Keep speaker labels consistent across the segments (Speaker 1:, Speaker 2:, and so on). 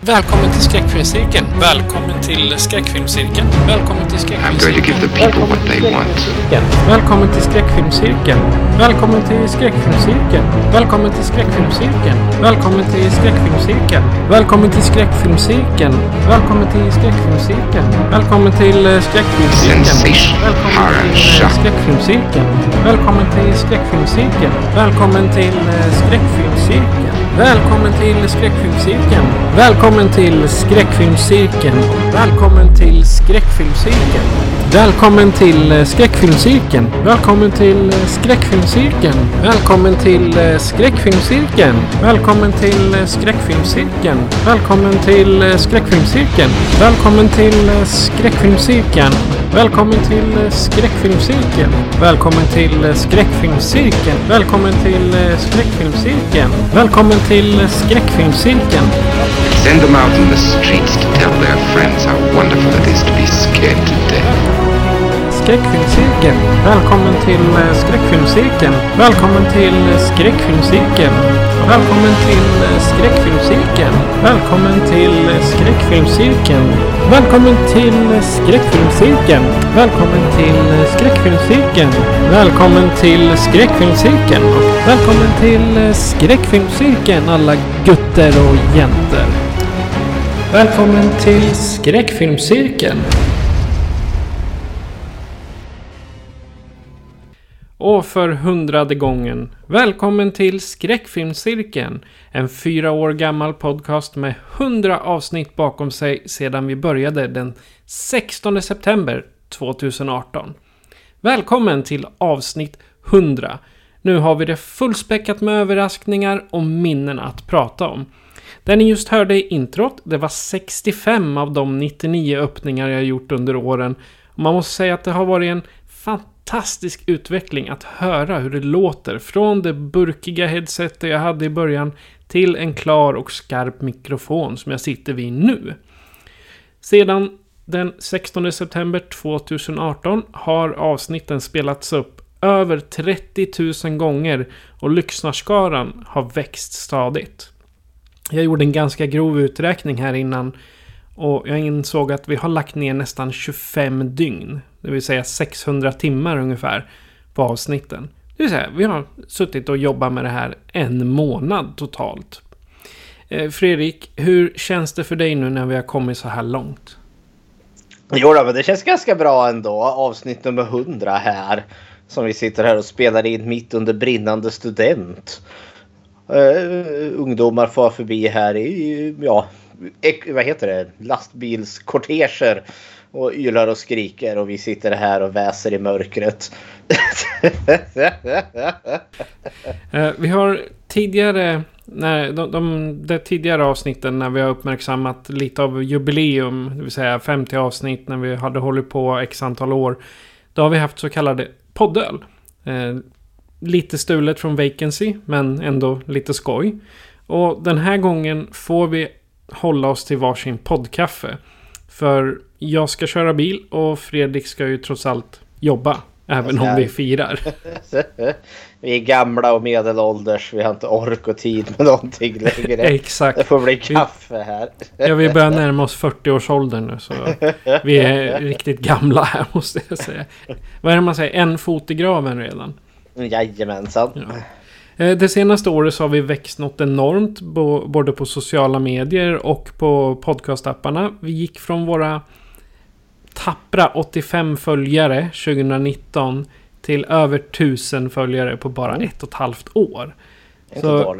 Speaker 1: Välkommen till Skräckfilmscirkeln. Välkommen till Skräckfilmscirkeln. Välkommen till
Speaker 2: I'm going to give the people what they want.
Speaker 1: Välkommen till Skräckfilmscirkeln. Välkommen till Skräckfilmscirkeln. Välkommen till Skräckfilmscirkeln. Välkommen till Skräckfilmscirkeln. Välkommen till Skräckfilmscirkeln. Välkommen till Skräckfilmscirkeln. Välkommen till eh, Skräckfilmscirkeln.
Speaker 2: Sensation.
Speaker 1: Välkommen till eh. Skräckfilmscirkeln. Välkommen till Skräckfilmscirkeln. Välkommen till eh, Skräckfilmscirkeln. Välkommen till Skräckfilmscirkeln. Välkommen till Skräckfilmscirkeln. Välkommen till Skräckfilmscirkeln. Välkommen till Skräckfilmscirkeln. Välkommen till Skräckfilmscirkeln. Välkommen till Skräckfilmscirkeln. Välkommen till Skräckfilmscirkeln. Välkommen till Skräckfilmscirkeln. Välkommen till Skräckfilmscirkeln. Välkommen till Skräckfilmscirkeln. Välkommen till Skräckfilmscirkeln. Välkommen till Skräckfilmscirkeln. Välkommen till Skräckfilmscirkeln.
Speaker 2: Send them out in the streets to tell their friends how wonderful it is to be scared to death.
Speaker 1: Skräckfilmscirkeln. Välkommen till eh, Skräckfilmscirkeln. Välkommen till eh, Skräckfilmscirkeln. Välkommen till Skräckfilmscirkeln. Välkommen till Skräckfilmscirkeln. Välkommen till Skräckfilmscirkeln. Välkommen till Skräckfilmscirkeln. Välkommen till Skräckfilmscirkeln. Välkommen till Skräckfilmscirkeln alla gutter och jäntor. Välkommen till Skräckfilmscirkeln. Och för hundrade gången, välkommen till Skräckfilmscirkeln. En fyra år gammal podcast med hundra avsnitt bakom sig sedan vi började den 16 september 2018. Välkommen till avsnitt 100. Nu har vi det fullspäckat med överraskningar och minnen att prata om. Det ni just hörde i introt, det var 65 av de 99 öppningar jag gjort under åren. Man måste säga att det har varit en fantastisk fantastisk utveckling att höra hur det låter från det burkiga headsetet jag hade i början till en klar och skarp mikrofon som jag sitter vid nu. Sedan den 16 september 2018 har avsnitten spelats upp över 30 000 gånger och lyssnarskaran har växt stadigt. Jag gjorde en ganska grov uträkning här innan och jag insåg att vi har lagt ner nästan 25 dygn, det vill säga 600 timmar ungefär, på avsnitten. Det vill säga, vi har suttit och jobbat med det här en månad totalt. Eh, Fredrik, hur känns det för dig nu när vi har kommit så här långt?
Speaker 3: Jo då, men det känns ganska bra ändå. Avsnitt nummer 100 här. Som vi sitter här och spelar in mitt under brinnande student. Uh, ungdomar far förbi här i, ja, vad heter det, lastbilskorteger. Och ylar och skriker och vi sitter här och väser i mörkret.
Speaker 1: Eh, vi har tidigare, när, de, de, de tidigare avsnitten när vi har uppmärksammat lite av jubileum, det vill säga 50 avsnitt när vi hade hållit på x antal år. Då har vi haft så kallade poddöl. Eh, lite stulet från Vacancy, men ändå lite skoj. Och den här gången får vi hålla oss till varsin poddkaffe. För jag ska köra bil och Fredrik ska ju trots allt jobba. Även om vi firar.
Speaker 3: vi är gamla och medelålders. Vi har inte ork och tid med någonting längre.
Speaker 1: Exakt.
Speaker 3: Det får bli kaffe här.
Speaker 1: Ja, vi börjar närma oss 40-årsåldern nu. Så vi är riktigt gamla här måste jag säga. Vad är det man säger? En fot i graven redan.
Speaker 3: Jajamensan.
Speaker 1: Ja. Eh, Det senaste året så har vi växt något enormt. Både på sociala medier och på podcastapparna. Vi gick från våra tappra 85 följare 2019 till över 1000 följare på bara ett och ett halvt år. Så.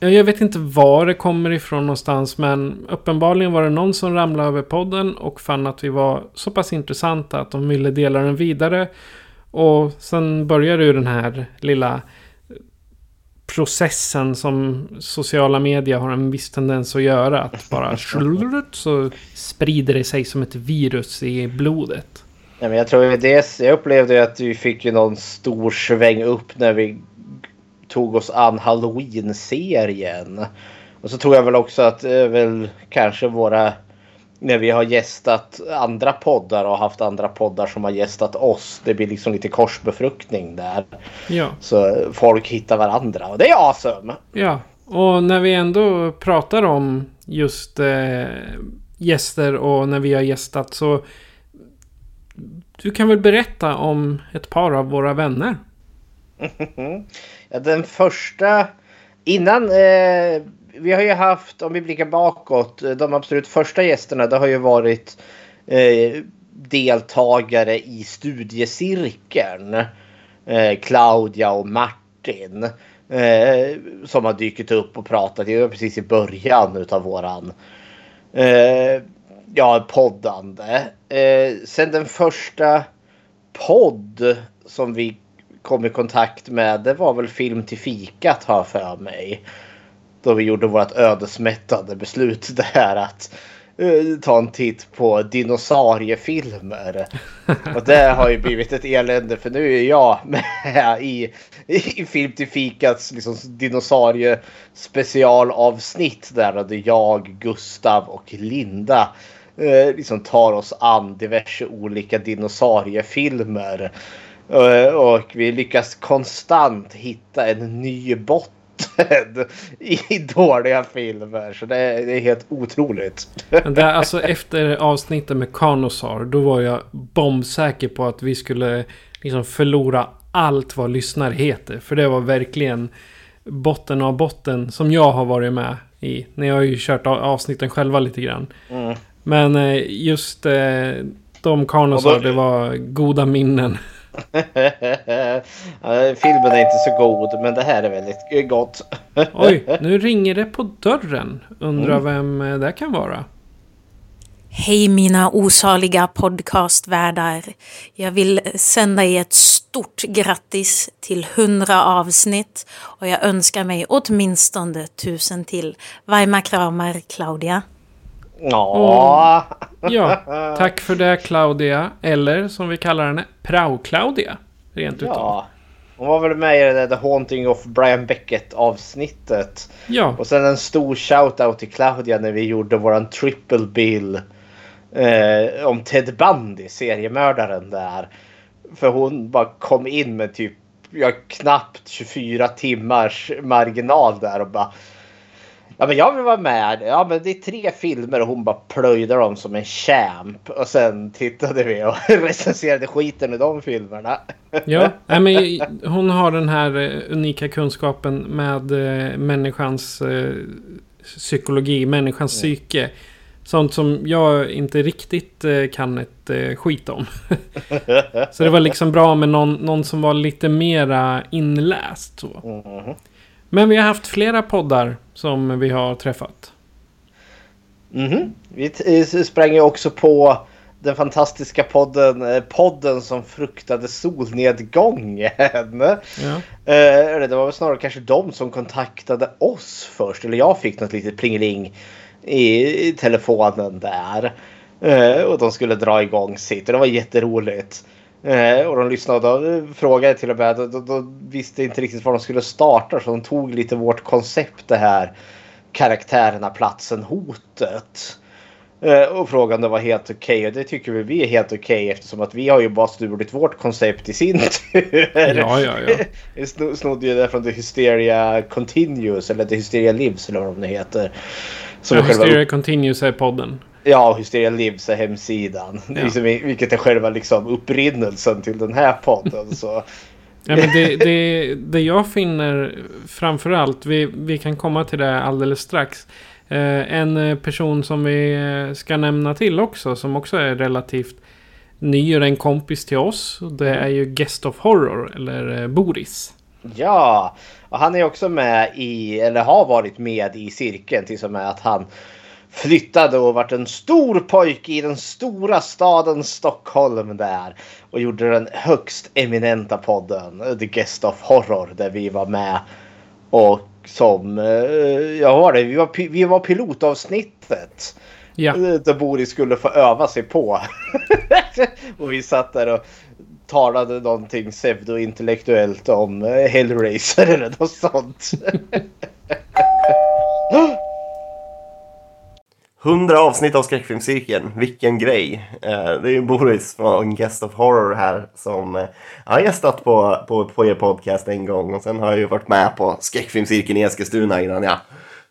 Speaker 1: Jag, jag vet inte var det kommer ifrån någonstans men uppenbarligen var det någon som ramlade över podden och fann att vi var så pass intressanta att de ville dela den vidare. Och sen började ju den här lilla processen som sociala medier har en viss tendens att göra. Att bara så sprider det sig som ett virus i blodet.
Speaker 3: Ja, men jag tror det, jag upplevde att vi fick ju någon stor sväng upp när vi tog oss an Halloween-serien. Och så tror jag väl också att det är väl kanske våra när vi har gästat andra poddar och haft andra poddar som har gästat oss. Det blir liksom lite korsbefruktning där.
Speaker 1: Ja.
Speaker 3: Så folk hittar varandra och det är awesome.
Speaker 1: Ja, och när vi ändå pratar om just eh, gäster och när vi har gästat så du kan väl berätta om ett par av våra vänner?
Speaker 3: ja, den första innan eh, vi har ju haft, om vi blickar bakåt, de absolut första gästerna det har ju varit eh, deltagare i studiecirkeln. Eh, Claudia och Martin. Eh, som har dykt upp och pratat. Det var precis i början utav våran eh, ja, poddande. Eh, sen den första podd som vi kom i kontakt med det var väl Film till fikat har jag för mig. Då vi gjorde vårt ödesmättade beslut där att uh, ta en titt på dinosauriefilmer. Och det har ju blivit ett elände för nu är jag med i, i Film till fikats liksom, dinosaurie specialavsnitt där, jag, Gustav och Linda uh, liksom tar oss an diverse olika dinosauriefilmer. Uh, och vi lyckas konstant hitta en ny botten i dåliga filmer. Så det är, det är helt otroligt.
Speaker 1: Det, alltså efter avsnittet med Kanosar. Då var jag bombsäker på att vi skulle liksom förlora allt vad lyssnare heter. För det var verkligen botten av botten som jag har varit med i. När jag har ju kört avsnitten själva lite grann. Mm. Men eh, just eh, de Kanosar, det var goda minnen.
Speaker 3: Filmen är inte så god men det här är väldigt gott.
Speaker 1: Oj, nu ringer det på dörren. Undrar mm. vem det kan vara.
Speaker 4: Hej mina osaliga podcastvärdar. Jag vill sända er ett stort grattis till 100 avsnitt och jag önskar mig åtminstone tusen till. Varma kramar Claudia.
Speaker 3: Ja.
Speaker 1: ja, tack för det Claudia. Eller som vi kallar henne, Prao-Claudia. Rent ja. utav.
Speaker 3: Hon var väl med i det där The Haunting of Brian Beckett avsnittet.
Speaker 1: Ja.
Speaker 3: Och sen en stor shout-out till Claudia när vi gjorde våran triple bill. Eh, om Ted Bundy, seriemördaren där. För hon bara kom in med typ ja, knappt 24 timmars marginal där och bara Ja men jag vill vara med. Ja men det är tre filmer och hon bara plöjde dem som en champ. Och sen tittade vi och recenserade skiten i de filmerna.
Speaker 1: Ja, men hon har den här eh, unika kunskapen med eh, människans eh, psykologi, människans mm. psyke. Sånt som jag inte riktigt kan ett skit om. så det var liksom bra med någon, någon som var lite mera inläst. Så. Mm. Men vi har haft flera poddar som vi har träffat.
Speaker 3: Mm Vi sprang ju också på den fantastiska podden, eh, podden som fruktade solnedgången. Ja. Eh, det var väl snarare kanske de som kontaktade oss först. Eller jag fick något litet plingeling i telefonen där. Eh, och de skulle dra igång sitt och det var jätteroligt. Eh, och de lyssnade och frågade till och med. De, de, visste inte riktigt var de skulle starta så de tog lite vårt koncept det här. Karaktärerna, platsen, hotet. Eh, och frågade om det var helt okej okay. och det tycker vi, vi är helt okej okay, eftersom att vi har ju bara stulit vårt koncept i sin tur.
Speaker 1: Ja, ja, ja.
Speaker 3: Vi snodde ju det från The Hysteria Continues eller The Hysteria Lives eller vad de nu heter.
Speaker 1: Som ja, Hysteria Continues är podden.
Speaker 3: Ja, Hysteria Lives är hemsidan. Ja. Liksom, vilket är själva liksom, upprinnelsen till den här podden. Så.
Speaker 1: Ja, men det, det, det jag finner framförallt, vi, vi kan komma till det alldeles strax. Eh, en person som vi eh, ska nämna till också, som också är relativt ny och en kompis till oss. Det är ju Guest of Horror, eller eh, Boris.
Speaker 3: Ja, och han är också med i, eller har varit med i cirkeln tills och med att han flyttade och vart en stor pojke i den stora staden Stockholm där. Och gjorde den högst eminenta podden The Guest of Horror där vi var med Och som, eh, ja var det, vi var, vi var pilotavsnittet.
Speaker 1: Ja.
Speaker 3: Där Boris skulle få öva sig på. och vi satt där och talade någonting pseudointellektuellt om eh, Hellraiser eller något sånt.
Speaker 5: 100 avsnitt av skräckfilmscirkeln, vilken grej! Eh, det är ju Boris från Guest of Horror här som eh, har gästat på, på, på er podcast en gång och sen har jag ju varit med på skräckfilmscirkeln i Eskilstuna innan jag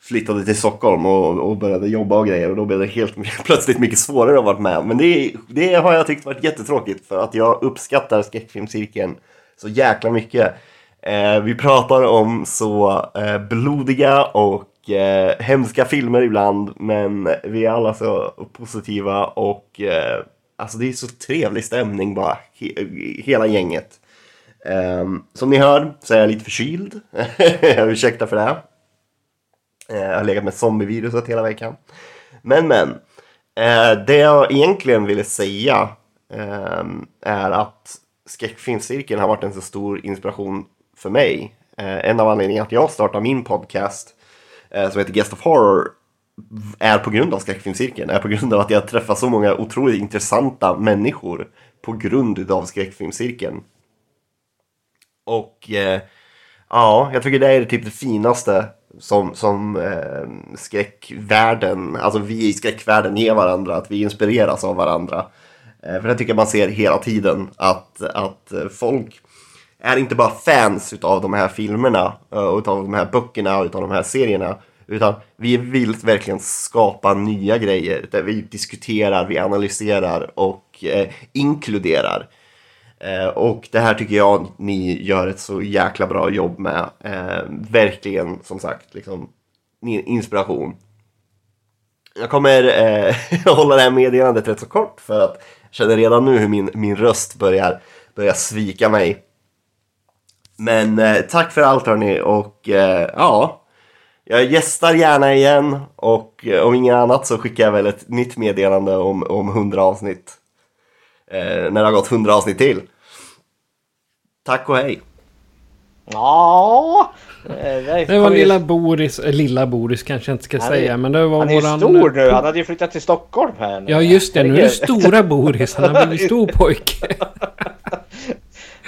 Speaker 5: flyttade till Stockholm och, och började jobba och grejer och då blev det helt plötsligt mycket svårare att vara med. Men det, det har jag tyckt varit jättetråkigt för att jag uppskattar skräckfilmscirkeln så jäkla mycket. Eh, vi pratar om så eh, blodiga och eh, hemska filmer ibland, men vi är alla så positiva och eh, alltså det är så trevlig stämning bara, he hela gänget. Eh, som ni hör så är jag lite förkyld. ursäkta för det. Eh, Jag har legat med zombieviruset hela veckan. Men men. Eh, det jag egentligen ville säga eh, är att skräckfilmscirkeln har varit en så stor inspiration för mig. Eh, en av anledningarna att jag startade min podcast eh, Eh, som heter Guest of Horror är på grund av skräckfilmscirkeln. Är på grund av att jag träffar så många otroligt intressanta människor på grund av skräckfilmscirkeln. Och eh, ja, jag tycker det är typ det finaste som, som eh, skräckvärlden, alltså vi i skräckvärlden ger varandra, att vi inspireras av varandra. Eh, för det tycker jag man ser hela tiden, att, att eh, folk är inte bara fans utav de här filmerna, eh, utav de här böckerna, utav de här serierna, utan vi vill verkligen skapa nya grejer där vi diskuterar, vi analyserar och eh, inkluderar. Eh, och det här tycker jag ni gör ett så jäkla bra jobb med. Eh, verkligen, som sagt, liksom inspiration. Jag kommer eh, hålla det här meddelandet rätt så kort för att jag känner redan nu hur min, min röst börjar, börjar svika mig. Men eh, tack för allt hörni och eh, ja, jag gästar gärna igen och eh, om inget annat så skickar jag väl ett nytt meddelande om, om 100 avsnitt. Eh, när det har gått 100 avsnitt till. Tack och hej!
Speaker 3: Ja, eh,
Speaker 1: Det var lilla Boris, äh, lilla Boris kanske jag inte ska
Speaker 3: Han är-
Speaker 1: säga, men det var
Speaker 3: Han är ju
Speaker 1: våran...
Speaker 3: stor nu. Han hade ju flyttat till Stockholm här nu.
Speaker 1: Ja just det, nu är det stora Boris. Han har blivit stor pojke.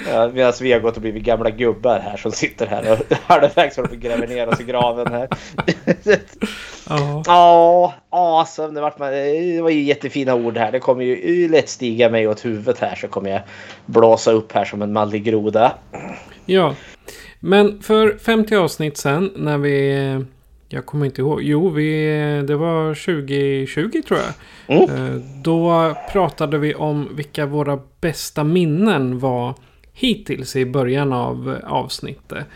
Speaker 3: Ja, Medan vi har gått och blivit gamla gubbar här som sitter här och halvvägs håller på att gräva ner oss i graven här.
Speaker 1: Ja.
Speaker 3: Ja, awesome. Det, vart man, det var ju jättefina ord här. Det kommer ju lätt stiga mig åt huvudet här så kommer jag blåsa upp här som en mallig groda.
Speaker 1: ja. Men för 50 avsnitt sen när vi... Jag kommer inte ihåg. Jo, vi, det var 2020 tror jag. Eh, Då pratade vi om vilka våra bästa minnen var hittills i början av avsnittet.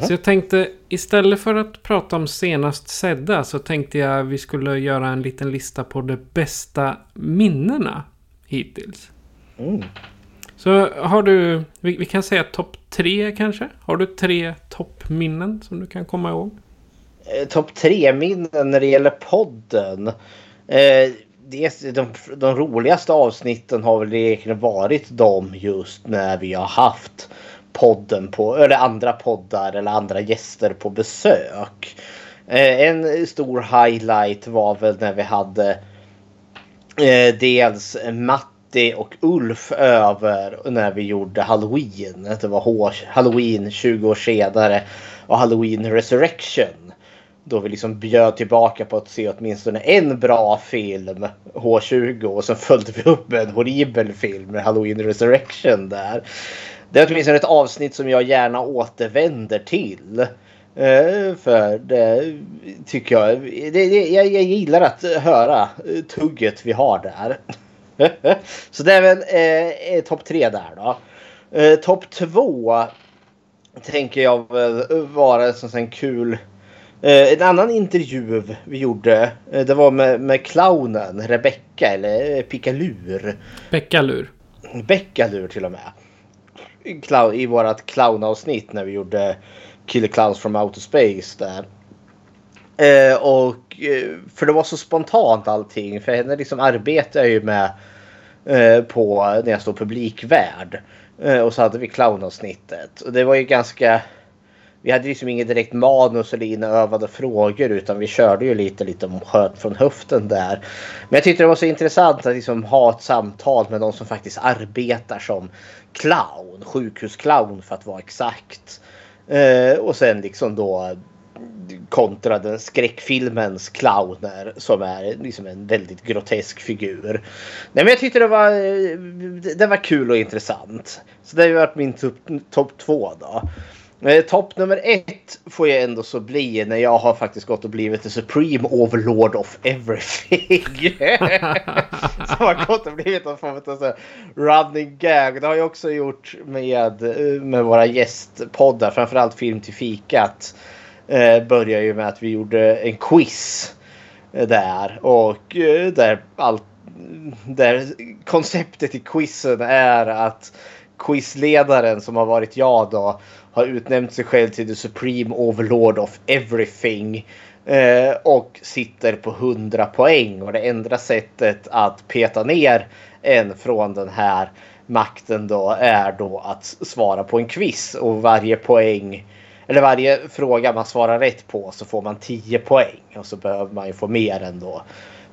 Speaker 1: Så jag tänkte istället för att prata om senast sedda så tänkte jag vi skulle göra en liten lista på de bästa minnena hittills. Så har du, vi, vi kan säga topp tre kanske? Har du tre toppminnen som du kan komma ihåg?
Speaker 3: Eh, Topp tre minnen när det gäller podden. Eh, det, de, de roligaste avsnitten har väl egentligen varit de just när vi har haft podden på, eller andra poddar eller andra gäster på besök. Eh, en stor highlight var väl när vi hade eh, dels Matti och Ulf över när vi gjorde Halloween. Det var H- Halloween 20 år senare och Halloween Resurrection. Då vi liksom bjöd tillbaka på att se åtminstone en bra film, H20, och sen följde vi upp med en horribel film med Halloween Resurrection där. Det är åtminstone ett avsnitt som jag gärna återvänder till. Eh, för det tycker jag, det, det, jag, jag gillar att höra tugget vi har där. Så det är väl eh, eh, topp tre där då. Eh, topp två tänker jag väl vara en sån kul en annan intervju vi gjorde, eh, det var med, med clownen Rebecca eller eh, Pickalur.
Speaker 1: Beckalur.
Speaker 3: Beckalur till och med. Clown, I vårat clownavsnitt när vi gjorde Killer Clowns from Outer Space där. Eh, och eh, för det var så spontant allting. För henne liksom arbetar jag ju med eh, på när jag står publikvärd. Eh, och så hade vi clownavsnittet. Och det var ju ganska vi hade liksom inget direkt manus eller inövade frågor utan vi körde ju lite, lite om sköt från höften där. Men jag tyckte det var så intressant att liksom ha ett samtal med någon som faktiskt arbetar som clown, sjukhusclown för att vara exakt. Eh, och sen liksom då kontra den skräckfilmens clowner som är liksom en väldigt grotesk figur. Nej men jag tyckte det var, eh, det var kul och intressant. Så det har varit min topp top två då. Eh, Topp nummer ett får jag ändå så bli när jag har faktiskt gått och blivit the supreme overlord of everything. Som har gått och blivit någon form av running gag. Det har jag också gjort med, med våra gästpoddar, framförallt Film till fikat. Eh, börjar ju med att vi gjorde en quiz eh, där och eh, där allt där konceptet i quizen är att quizledaren som har varit jag då har utnämnt sig själv till the supreme overlord of everything. Eh, och sitter på 100 poäng. Och det enda sättet att peta ner en från den här makten då är då att svara på en quiz. Och varje poäng eller varje fråga man svarar rätt på så får man 10 poäng. Och så behöver man ju få mer än då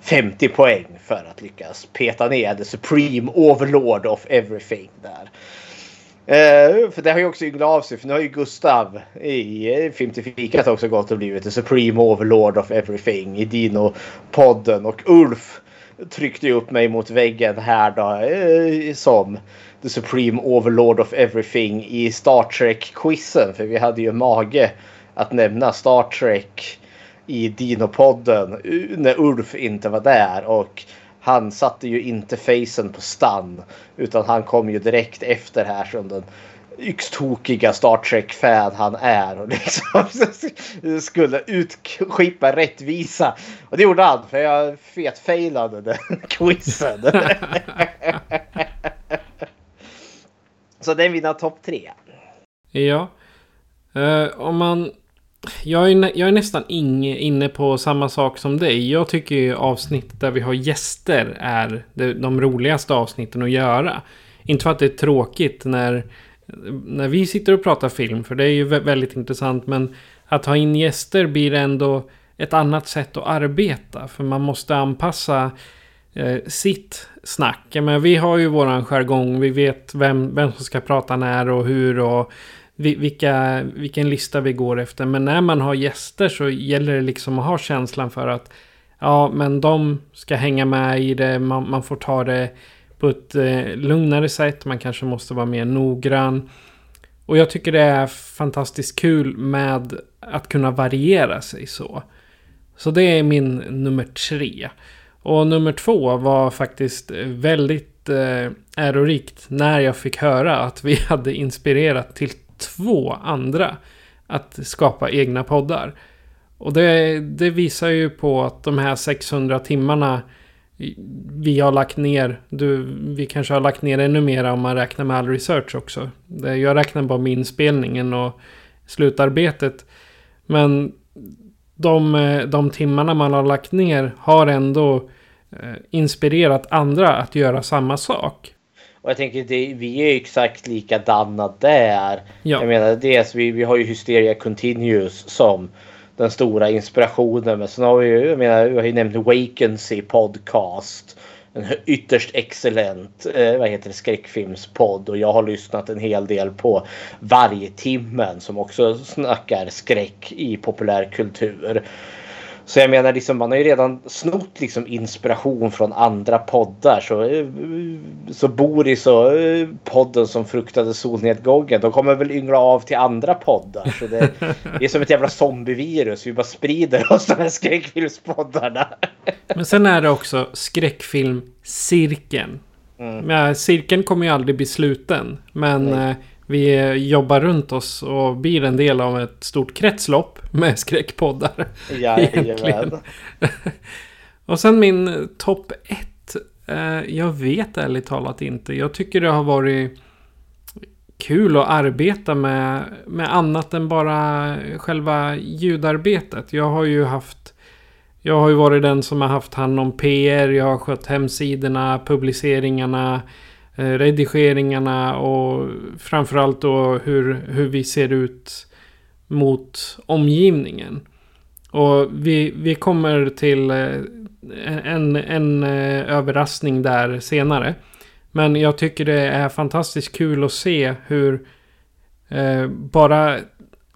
Speaker 3: 50 poäng för att lyckas peta ner the supreme overlord of everything där. Uh, för det har ju också ynglat av sig. För nu har ju Gustav i eh, Film till fikat också gått och blivit the supreme overlord of everything i Dino-podden. Och Ulf tryckte ju upp mig mot väggen här då uh, som the supreme overlord of everything i Star Trek-quizen. För vi hade ju mage att nämna Star Trek i Dino-podden när Ulf inte var där. Och han satte ju inte facen på Stan. Utan han kom ju direkt efter här som den yxtokiga Star Trek-fan han är. Och liksom skulle utskipa rättvisa. Och det gjorde han för jag fetfailade den quizen. Så den vinner topp tre.
Speaker 1: Ja. Uh, om man... Jag är, jag är nästan inne, inne på samma sak som dig. Jag tycker ju avsnitt där vi har gäster är de, de roligaste avsnitten att göra. Inte för att det är tråkigt när, när vi sitter och pratar film, för det är ju väldigt intressant. Men att ha in gäster blir ändå ett annat sätt att arbeta. För man måste anpassa eh, sitt snack. Men vi har ju våran jargong. Vi vet vem, vem som ska prata när och hur och vilka, vilken lista vi går efter. Men när man har gäster så gäller det liksom att ha känslan för att ja, men de ska hänga med i det. Man, man får ta det på ett eh, lugnare sätt. Man kanske måste vara mer noggrann. Och jag tycker det är fantastiskt kul med att kunna variera sig så. Så det är min nummer tre. Och nummer två var faktiskt väldigt eh, ärorikt när jag fick höra att vi hade inspirerat till två andra att skapa egna poddar. Och det, det visar ju på att de här 600 timmarna vi har lagt ner, du, vi kanske har lagt ner ännu mer om man räknar med all research också. Jag räknar bara med inspelningen och slutarbetet. Men de, de timmarna man har lagt ner har ändå eh, inspirerat andra att göra samma sak.
Speaker 3: Och jag tänker det, vi är exakt likadana där. Ja. Jag menar dels vi, vi har ju Hysteria Continuous som den stora inspirationen. Men sen har vi ju, jag menar, vi har ju nämnt Vacancy podcast en ytterst excellent eh, vad heter det, skräckfilmspodd och jag har lyssnat en hel del på Varje timmen som också snackar skräck i populärkultur. Så jag menar, liksom, man har ju redan snott liksom, inspiration från andra poddar. Så, eh, så Boris och eh, podden som fruktade solnedgången, de kommer väl yngla av till andra poddar. Så det, det är som ett jävla zombievirus. Vi bara sprider oss de här skräckfilmspoddarna.
Speaker 1: Men sen är det också skräckfilmcirkeln. Mm. Ja, cirkeln kommer ju aldrig bli sluten. Men Nej vi jobbar runt oss och blir en del av ett stort kretslopp med skräckpoddar.
Speaker 3: Jajamän.
Speaker 1: och sen min topp ett. Eh, jag vet ärligt talat inte. Jag tycker det har varit kul att arbeta med, med annat än bara själva ljudarbetet. Jag har ju haft jag har ju varit den som har haft hand om PR, jag har skött hemsidorna, publiceringarna, Eh, redigeringarna och framförallt då hur, hur vi ser ut mot omgivningen. Och vi, vi kommer till eh, en, en eh, överraskning där senare. Men jag tycker det är fantastiskt kul att se hur eh, bara,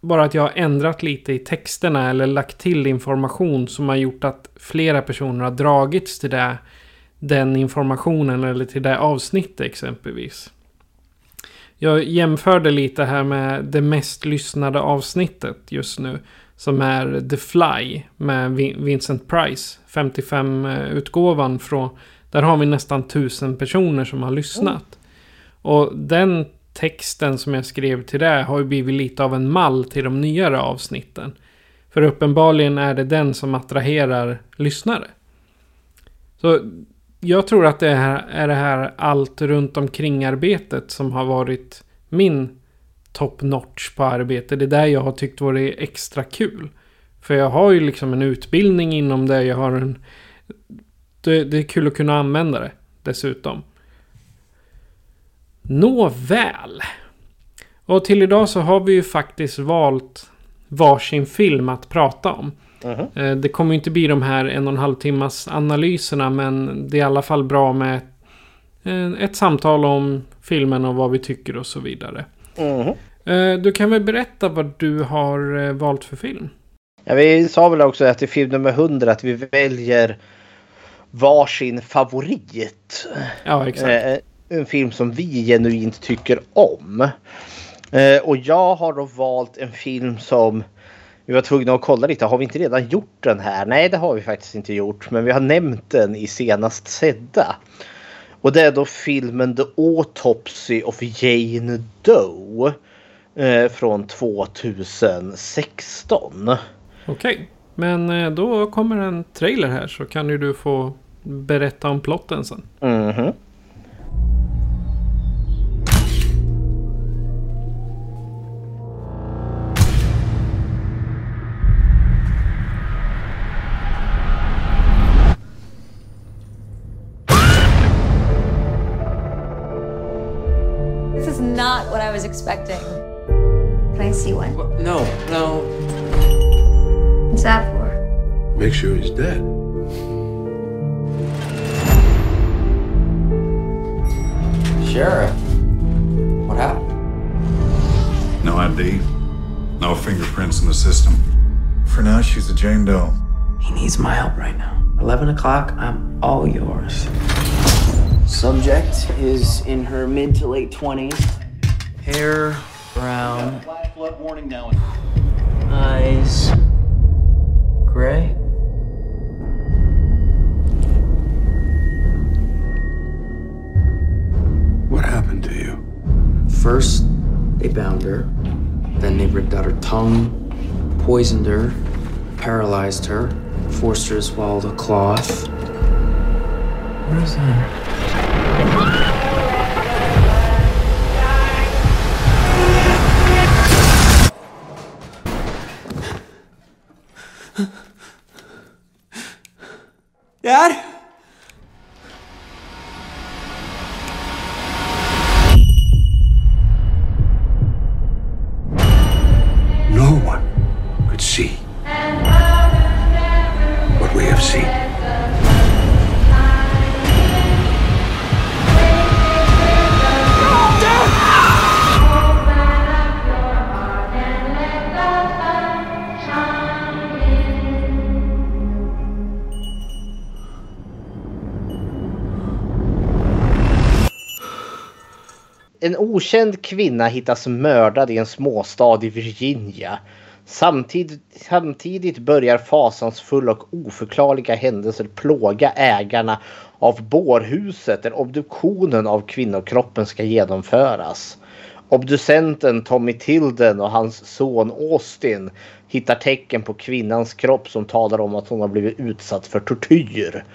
Speaker 1: bara att jag har ändrat lite i texterna eller lagt till information som har gjort att flera personer har dragits till det, den informationen eller till det avsnittet exempelvis. Jag jämförde lite här med det mest lyssnade avsnittet just nu. Som är The Fly med Vincent Price. 55-utgåvan eh, från... Där har vi nästan tusen personer som har lyssnat. Och den texten som jag skrev till det har ju blivit lite av en mall till de nyare avsnitten. För uppenbarligen är det den som attraherar lyssnare. Så jag tror att det här är det här allt runt omkring arbetet som har varit min top notch på arbete. Det är där jag har tyckt varit extra kul. För jag har ju liksom en utbildning inom det. Jag har en... Det, det är kul att kunna använda det dessutom. Nåväl. Och till idag så har vi ju faktiskt valt varsin film att prata om. Uh eh, -huh. Det kommer inte bli de här en och en halv timmas analyserna men det är i alla fall bra med ett, ett samtal om filmen och vad vi tycker och så vidare. Uh -huh. Du kan väl berätta vad du har eh, valt för film?
Speaker 3: Ja, vi sa väl också att i film nummer 100 att vi väljer varsin favorit.
Speaker 1: Ja, exakt.
Speaker 3: Eh, en film som vi genuint tycker om. Och jag har då valt en film som vi var tvungna att kolla lite. Har vi inte redan gjort den här? Nej, det har vi faktiskt inte gjort. Men vi har nämnt den i senast sedda. Och det är då filmen The Autopsy of Jane Doe. Eh, från 2016.
Speaker 1: Okej, okay. men eh, då kommer en trailer här så kan ju du få berätta om plotten sen.
Speaker 3: Mm -hmm.
Speaker 6: What I was expecting. Can I see one?
Speaker 7: No, no.
Speaker 6: What's that for?
Speaker 7: Make sure he's dead. Sheriff, what happened?
Speaker 8: No ID, no fingerprints in the system. For now, she's a Jane Doe.
Speaker 7: He needs my help right now. 11 o'clock, I'm all yours. Subject is in her mid to late 20s. Hair brown. Flash flood warning now. Eyes gray.
Speaker 8: What happened to you?
Speaker 7: First, they bound her. Then they ripped out her tongue, poisoned her, paralyzed her, forced her to swallow the cloth. What is that? Dad?
Speaker 3: En okänd kvinna hittas mördad i en småstad i Virginia. Samtidigt, samtidigt börjar fasansfulla och oförklarliga händelser plåga ägarna av bårhuset där obduktionen av kvinnokroppen ska genomföras. Obducenten Tommy Tilden och hans son Austin hittar tecken på kvinnans kropp som talar om att hon har blivit utsatt för tortyr.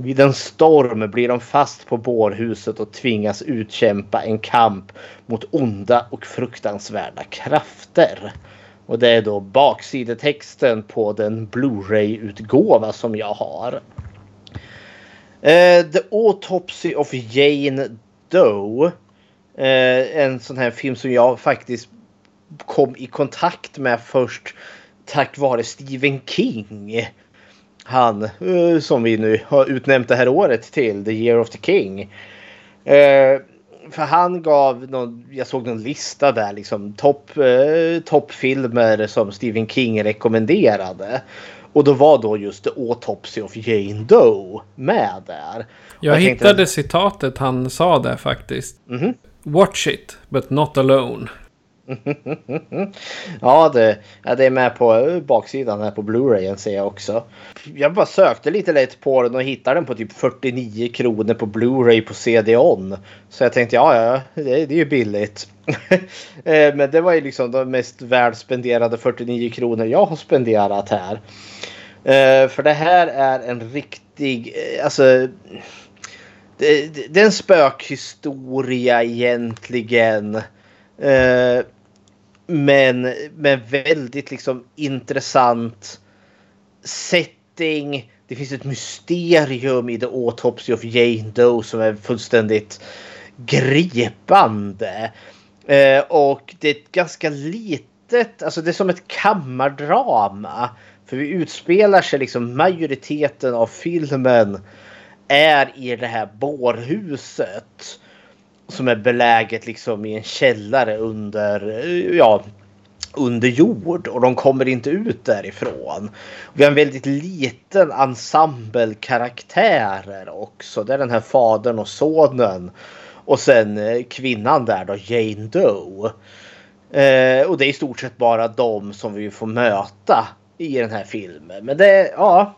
Speaker 3: Vid en storm blir de fast på bårhuset och tvingas utkämpa en kamp mot onda och fruktansvärda krafter. Och det är då baksidetexten på den Blu-ray-utgåva som jag har. Uh, The Autopsy of Jane Doe. Uh, en sån här film som jag faktiskt kom i kontakt med först tack vare Stephen King. Han eh, som vi nu har utnämnt det här året till, The Year of the King. Eh, för han gav någon, jag såg någon lista där liksom topp eh, toppfilmer som Stephen King rekommenderade. Och då var då just The Autopsy of Jane Doe med där.
Speaker 1: Jag,
Speaker 3: jag
Speaker 1: hittade tänkte... citatet han sa där faktiskt.
Speaker 3: Mm -hmm.
Speaker 1: Watch it, but not alone.
Speaker 3: ja, det, ja, det är med på baksidan här på Blu-rayen ser jag också. Jag bara sökte lite lätt på den och hittade den på typ 49 kronor på Blu-ray på CD-ON. Så jag tänkte ja, ja, det, det är ju billigt. Eh, men det var ju liksom de mest välspenderade 49 kronor jag har spenderat här. Eh, för det här är en riktig, eh, alltså det, det är en spökhistoria egentligen. Men med väldigt liksom intressant setting. Det finns ett mysterium i The Autopsy of Jane Doe som är fullständigt gripande. Eh, och det är ett ganska litet, alltså det är som ett kammardrama. För vi utspelar sig liksom majoriteten av filmen är i det här bårhuset som är beläget liksom i en källare under, ja, under jord och de kommer inte ut därifrån. Vi har en väldigt liten ensemble karaktärer också. Det är den här fadern och sonen och sen eh, kvinnan där då, Jane Doe. Eh, och det är i stort sett bara de som vi får möta i den här filmen. Men det, ja.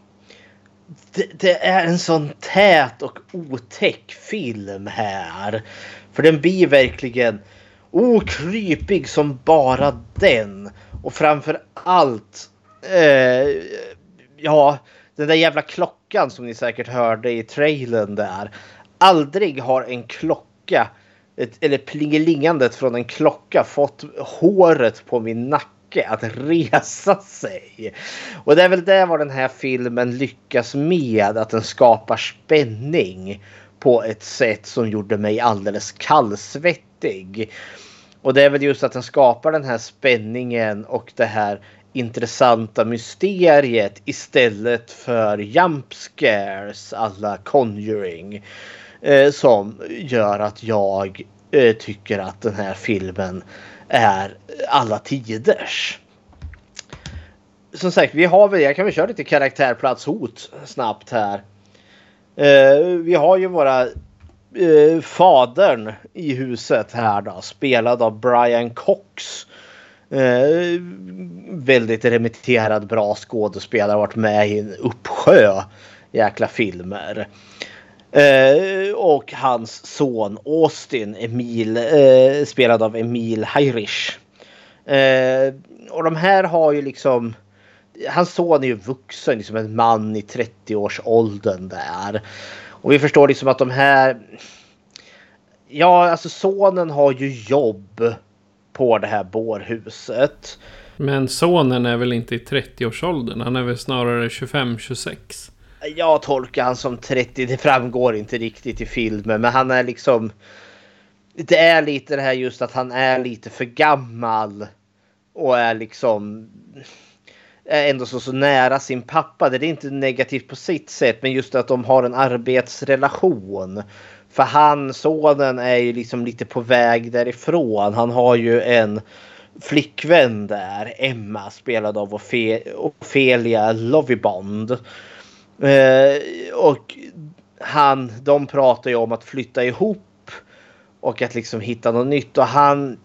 Speaker 3: Det, det är en sån tät och otäck film här. För den blir verkligen okrypig som bara den. Och framför allt. Eh, ja, den där jävla klockan som ni säkert hörde i trailern där. Aldrig har en klocka ett, eller plingelingandet från en klocka fått håret på min nacke att resa sig. Och det är väl det vad den här filmen lyckas med. Att den skapar spänning på ett sätt som gjorde mig alldeles kallsvettig. Och det är väl just att den skapar den här spänningen och det här intressanta mysteriet istället för jump scares alla Conjuring. Eh, som gör att jag eh, tycker att den här filmen är alla tiders. Som sagt, vi har väl, jag kan väl köra lite karaktärplatshot snabbt här. Eh, vi har ju våra eh, fadern i huset här då, spelad av Brian Cox. Eh, väldigt remitterad bra skådespelare, varit med i en uppsjö jäkla filmer. Eh, och hans son Austin, Emil, eh, spelad av Emil Heirisch. Eh, och de här har ju liksom hans son är ju vuxen, liksom en man i 30-årsåldern där. Och vi förstår liksom att de här... Ja, alltså sonen har ju jobb på det här bårhuset.
Speaker 1: Men sonen är väl inte i 30-årsåldern? Han är väl snarare 25-26?
Speaker 3: Jag tolkar han som 30. Det framgår inte riktigt i filmen. Men han är liksom... Det är lite det här just att han är lite för gammal. Och är liksom Eh, ändå så, så nära sin pappa. Det är inte negativt på sitt sätt, men just att de har en arbetsrelation. För han, sonen, är ju liksom lite på väg därifrån. Han har ju en flickvän där, Emma, spelad av Ofelia Lovibond. Eh, och han, de pratar ju om att flytta ihop och att liksom hitta något nytt. Och han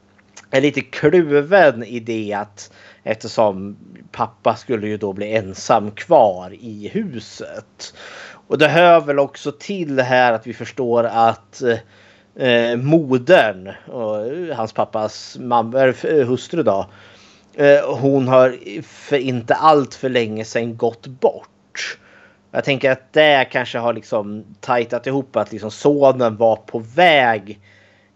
Speaker 3: är lite kluven i det att Eftersom pappa skulle ju då bli ensam kvar i huset. Och det hör väl också till här att vi förstår att eh, modern och eh, hans pappas mamma, eh, hustru då. Eh, hon har för inte allt för länge sedan gått bort. Jag tänker att det kanske har liksom tajtat ihop att liksom sonen var på väg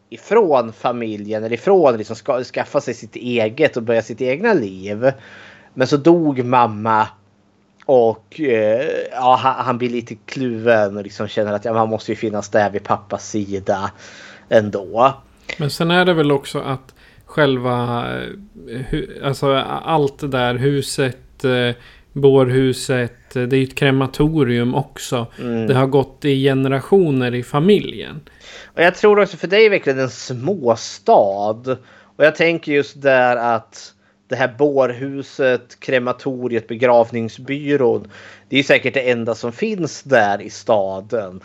Speaker 3: ifrån familjen eller ifrån liksom ska, skaffa sig sitt eget och börja sitt egna liv. Men så dog mamma och eh, ja, han, han, blir lite kluven och liksom känner att ja, man måste ju finnas där vid pappas sida ändå.
Speaker 1: Men sen är det väl också att själva, eh, alltså allt det där, huset, eh, bårhuset, det är ju ett krematorium också.
Speaker 3: Mm.
Speaker 1: Det har gått i generationer i familjen.
Speaker 3: Och jag tror också för dig är verkligen en småstad. Och jag tänker just där att det här bårhuset, krematoriet, begravningsbyrån. Det är säkert det enda som finns där i staden.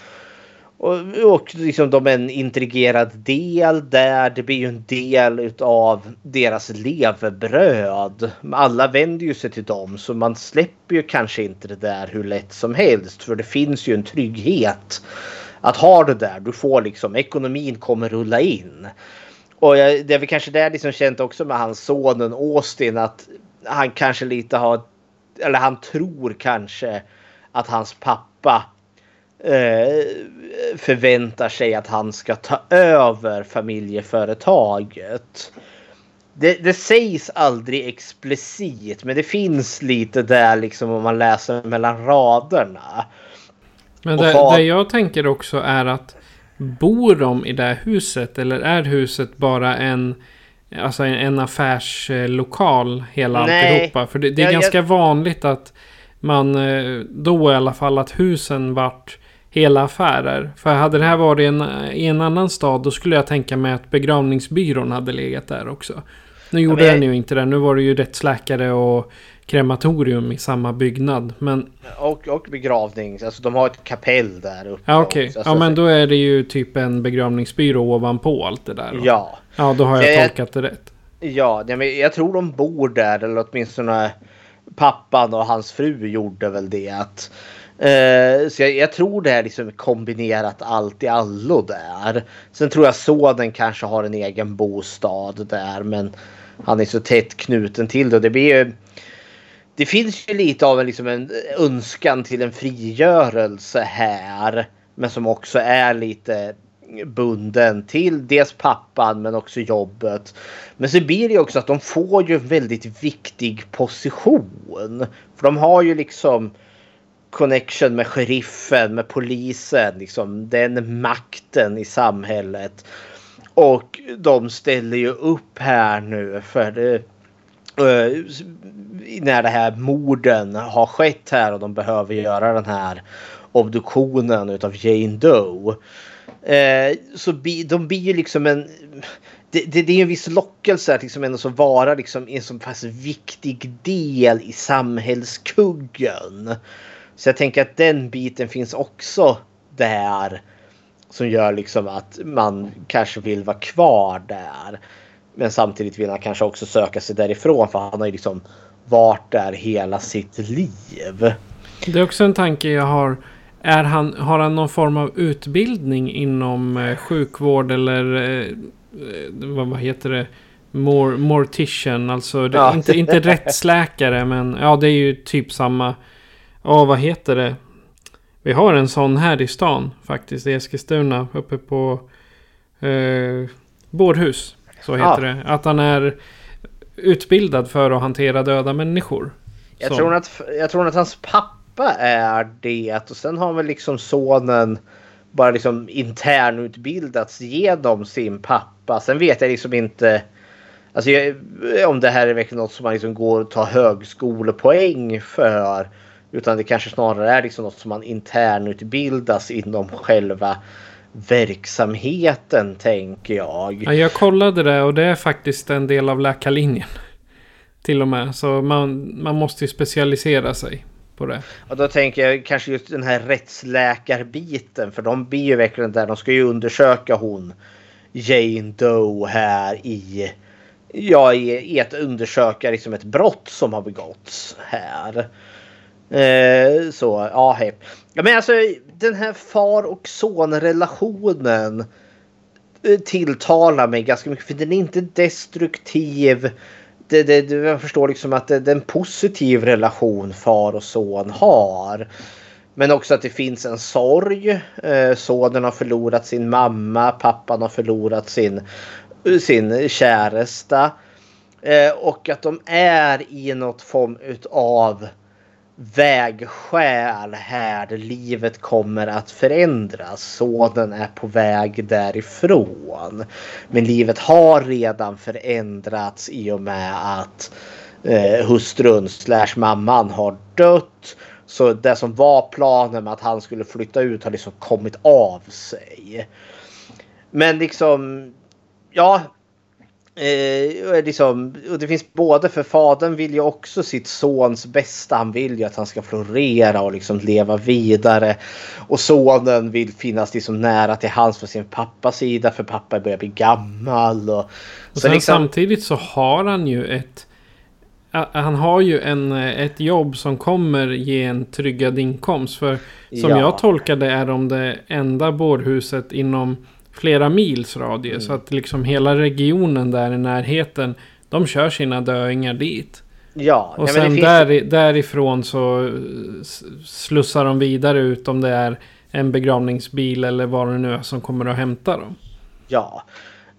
Speaker 3: Och, och liksom de är en integrerad del där. Det blir ju en del av deras levebröd. Alla vänder ju sig till dem så man släpper ju kanske inte det där hur lätt som helst. För det finns ju en trygghet att ha det där. Du får liksom ekonomin kommer rulla in. Och jag, det är väl kanske det liksom känt också med hans sonen Austin att han kanske lite har eller han tror kanske att hans pappa förväntar sig att han ska ta över familjeföretaget. Det, det sägs aldrig explicit men det finns lite där liksom om man läser mellan raderna.
Speaker 1: Men det,
Speaker 3: vad-
Speaker 1: det jag tänker också är att bor de i det huset eller är huset bara en Alltså en, en affärslokal hela
Speaker 3: Nej.
Speaker 1: alltihopa. För det, det är
Speaker 3: Jag- jag-
Speaker 1: ganska vanligt att man eh, då i alla fall att husen vart hela affärer. För hade det här varit en, i en annan stad då skulle jag tänka mig att begravningsbyrån hade legat där också. Nu gjorde
Speaker 3: jag-
Speaker 1: den ju inte det. Nu var det ju rättsläkare och krematorium i samma byggnad. Men
Speaker 3: Och, och begravnings, alltså de har ett kapell där uppe.
Speaker 1: ja, okej. Ja,
Speaker 3: Alltså,
Speaker 1: men då är det ju typ en begravningsbyrå ovanpå allt det där. då.
Speaker 3: Ja.
Speaker 1: Ja, då har jag
Speaker 3: Jag-
Speaker 1: tolkat det rätt.
Speaker 3: Ja, men jag tror de bor där eller åtminstone pappan och hans fru gjorde väl det. Att, eh, så jag, jag tror det är liksom kombinerat allt i allo där. Sen tror jag sonen kanske har en egen bostad där men han är så tätt knuten till det. Det blir ju det finns ju lite av en, liksom en önskan till en frigörelse här. Men som också är lite bunden till dels pappan men också jobbet. Men så blir det ju också att de får ju en väldigt viktig position. För de har ju liksom connection med sheriffen, med polisen, liksom den makten i samhället. Och de ställer ju upp här nu för det, när det här morden har skett här och de behöver göra den här obduktionen utav Jane Doe. Eh, så bi, de blir ju liksom en... Det, det, det är en viss lockelse att liksom ändå så vara liksom en så pass viktig del i samhällskuggen. Så jag tänker att den biten finns också där. Som gör liksom att man kanske vill vara kvar där. Men samtidigt vill han kanske också söka sig därifrån för han har ju liksom varit där hela sitt liv.
Speaker 1: Det är också en tanke jag har. Är han, har han någon form av utbildning inom eh, sjukvård eller eh, eh, vad, vad heter det? Mor, mortician, alltså det,
Speaker 3: Ja.
Speaker 1: inte, inte rättsläkare men ja det är ju typ samma. Ja vad heter det? Vi har en sån här i stan faktiskt i Eskilstuna uppe på eh, Bårhus. Så heter
Speaker 3: Ja.
Speaker 1: det. Att han är utbildad för att hantera döda människor.
Speaker 3: Jag
Speaker 1: Så.
Speaker 3: tror, att, jag tror att hans pappa är det och sen har väl liksom sonen bara liksom internutbildats genom sin pappa. Sen vet jag liksom inte alltså jag, om det här är verkligen något som man liksom går och tar högskolepoäng för. Utan det kanske snarare är liksom något som man internutbildas inom själva verksamheten tänker jag.
Speaker 1: Ja, jag kollade det och det är faktiskt en del av läkarlinjen. Till och med. Så man, man måste ju specialisera sig på det.
Speaker 3: Och då tänker jag kanske just den här rättsläkarbiten. För de blir ju verkligen där. De ska ju undersöka hon Jane Doe här i. Ja, i, i att undersöka liksom ett brott som har begåtts här. Eh, så ja, hej. Ja, men alltså den här far och son-relationen eh, tilltalar mig ganska mycket. För den är inte destruktiv. Det, det, jag förstår liksom att det, det är en positiv relation far och son har. Men också att det finns en sorg. Eh, sonen har förlorat sin mamma. Pappan har förlorat sin, sin käresta. Eh, och att de är i något form utav vägskäl här livet kommer att förändras. Sonen är på väg därifrån. Men livet har redan förändrats i och med att eh, hustrun slash mamman har dött. Så det som var planen med att han skulle flytta ut har liksom kommit av sig. Men liksom, ja. Eh, liksom, och det finns både för fadern vill ju också sitt sons bästa. Han vill ju att han ska florera och liksom leva vidare. Och sonen vill finnas liksom nära till hans för sin pappas sida för pappa börjar bli gammal. Och,
Speaker 1: och sen liksom, samtidigt så har han ju ett han har ju en, ett jobb som kommer ge en tryggad inkomst. För som ja. jag tolkar det är de det enda bårhuset inom flera mils radie. Mm. Så att liksom hela regionen där i närheten, de kör sina döingar dit.
Speaker 3: Ja,
Speaker 1: och ja, sen där, därifrån så slussar de vidare ut om det är en begravningsbil eller vad det nu är som kommer att hämta dem.
Speaker 3: Ja,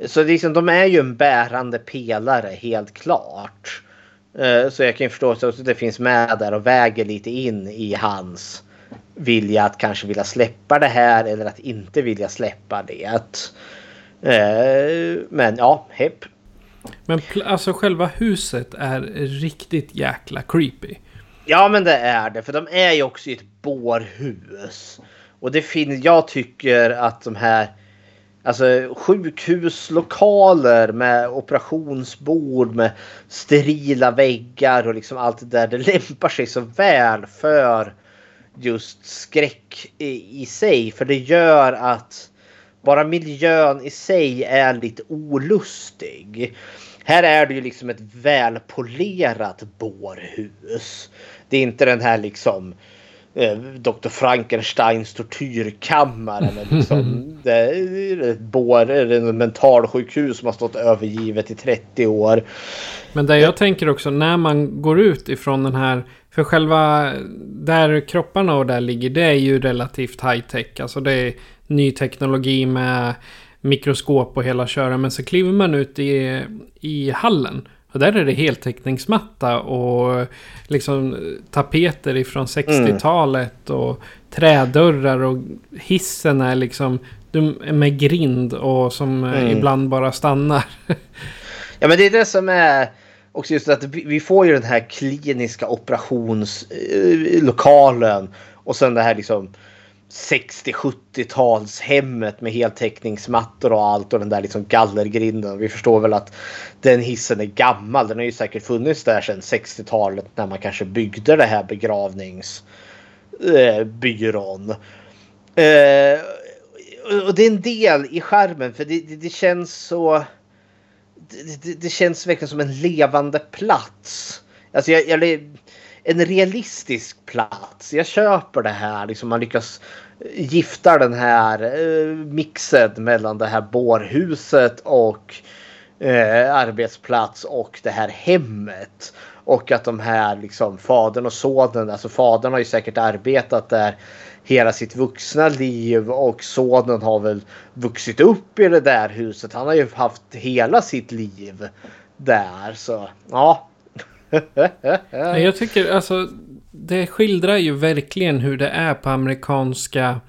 Speaker 3: så liksom, de är ju en bärande pelare helt klart. Eh, så jag kan förstå att det finns med där och väger lite in i hans vilja att kanske vilja släppa det här eller att inte vilja släppa det. Eh, men ja, hepp.
Speaker 1: Men alltså själva huset är riktigt jäkla creepy.
Speaker 3: Ja men det är det. För de är ju också i ett bårhus. Och det finns, jag tycker att de här Alltså sjukhuslokaler med operationsbord med sterila väggar och liksom allt det där. Det lämpar sig så väl för just skräck i, i sig. För det gör att bara miljön i sig är lite olustig. Här är det ju liksom ett välpolerat bårhus. Det är inte den här liksom eh, Dr. Frankensteins tortyrkammare. Liksom, det är ett bår, en mentalsjukhus som har stått övergivet i 30 år.
Speaker 1: Men det jag tänker också när man går ut ifrån den här för själva där kropparna och där ligger det är ju relativt high tech. Alltså det är ny teknologi med mikroskop och hela kören. Men så kliver man ut i, i hallen. Och där är det heltäckningsmatta och liksom tapeter ifrån 60-talet och trädörrar och hissen är liksom med grind och som mm. ibland bara stannar.
Speaker 3: ja men det är det som är också just att vi får ju den här kliniska operationslokalen eh, och sen det här liksom 60-70-talshemmet med heltäckningsmattor och allt och den där liksom gallergrinden. Vi förstår väl att den hissen är gammal. Den har ju säkert funnits där sedan 60-talet när man kanske byggde det här begravningsbyrån. Eh, eh, och det är en del i skärmen för det, det, det känns så det, det, känns verkligen som en levande plats. Alltså jag, jag, en realistisk plats. Jag köper det här. Liksom man lyckas eh, gifta den här eh, mixen mellan det här bårhuset och eh, arbetsplats och det här hemmet. Och att de här liksom fadern och sonen, alltså fadern har ju säkert arbetat där hela sitt vuxna liv och sonen har väl vuxit upp i det där huset. Han har ju haft hela sitt liv där så ja.
Speaker 1: Jag tycker alltså det skildrar ju verkligen hur det är på amerikanska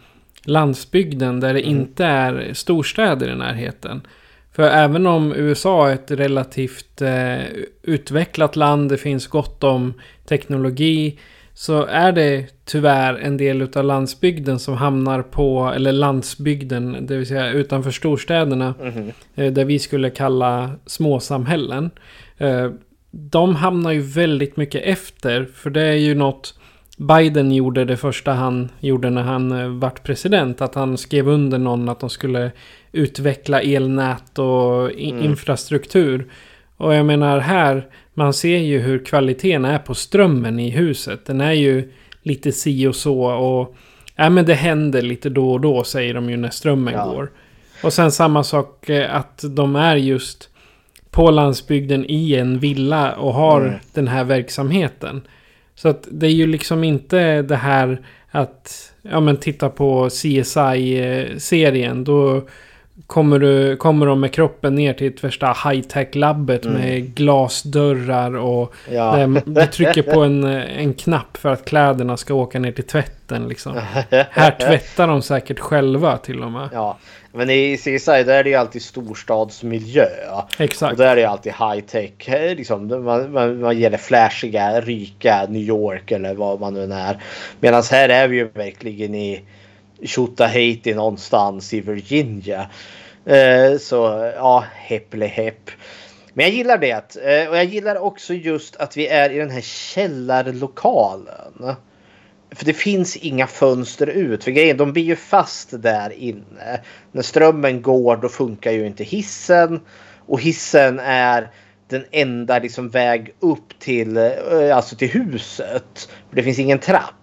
Speaker 1: landsbygden där det mm. inte är storstäder i närheten. För även om USA är ett relativt eh, utvecklat land, det finns gott om teknologi, så är det tyvärr en del av landsbygden som hamnar på, eller landsbygden, det vill säga utanför storstäderna, mm där vi skulle kalla småsamhällen. Eh, de hamnar ju väldigt mycket efter, för det är ju något Biden gjorde det första han gjorde när han eh, vart president. Att han skrev under någon att de skulle utveckla elnät och mm. infrastruktur. Och jag menar här, man ser ju hur kvaliteten är på strömmen i huset. Den är ju lite si och så och... Ja men det händer lite då och då säger de ju när strömmen ja. går. Och sen samma sak eh, att de är just på landsbygden i en villa och har mm. den här verksamheten. Så att det är ju liksom inte det här att, ja men titta på CSI-serien. Då kommer, du, kommer de med kroppen ner till ett värsta high-tech-labbet
Speaker 3: Mm.
Speaker 1: med glasdörrar och
Speaker 3: Ja.
Speaker 1: där du trycker på en, en knapp för att kläderna ska åka ner till tvätten. Liksom. Här tvättar de säkert själva till och med.
Speaker 3: Ja, men i CSI där är det ju alltid storstadsmiljö.
Speaker 1: Exakt.
Speaker 3: Och där är det alltid high tech. eh, Liksom, man, man, man det flashiga, rika New York eller vad man nu är. Medan här är vi ju verkligen i Tjotahejti någonstans i Virginia. Eh, så ja, häpple häpp. Men jag gillar det. Eh, och jag gillar också just att vi är i den här källarlokalen. För det finns inga fönster ut. För grejen, de blir ju fast där inne. När strömmen går då funkar ju inte hissen. Och hissen är den enda liksom väg upp till, eh, alltså till huset. För det finns ingen trapp.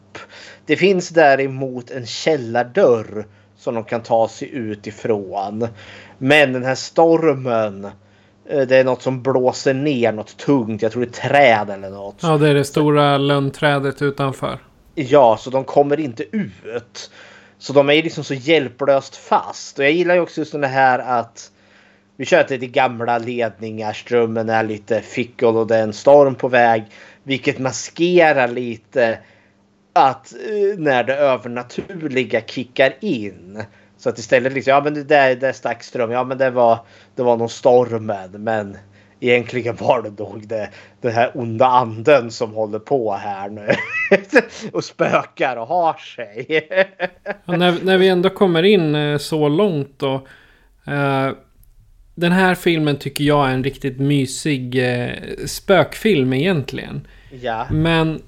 Speaker 3: Det finns däremot en källardörr som de kan ta sig ut ifrån. Men den här stormen. eh, Det är något som blåser ner något tungt. Jag tror det är träd eller något.
Speaker 1: Ja, det är det stora lönnträdet utanför.
Speaker 3: Ja, så de kommer inte ut. Så de är liksom så hjälplöst fast. Och jag gillar ju också just det här att vi kör till de gamla ledningar. Strömmen är lite fickel och det är en storm på väg. Vilket maskerar lite att eh, när det övernaturliga kickar in. Så att istället liksom, ja men det där, det stack ström. Ja men det var, det var någon stormen. Men egentligen var det nog det, den här onda anden som håller på här nu. och spökar och har sig.
Speaker 1: Ja, när, när vi ändå kommer in eh, så långt då. Eh, den här filmen tycker jag är en riktigt mysig eh, spökfilm egentligen.
Speaker 3: ja,
Speaker 1: Men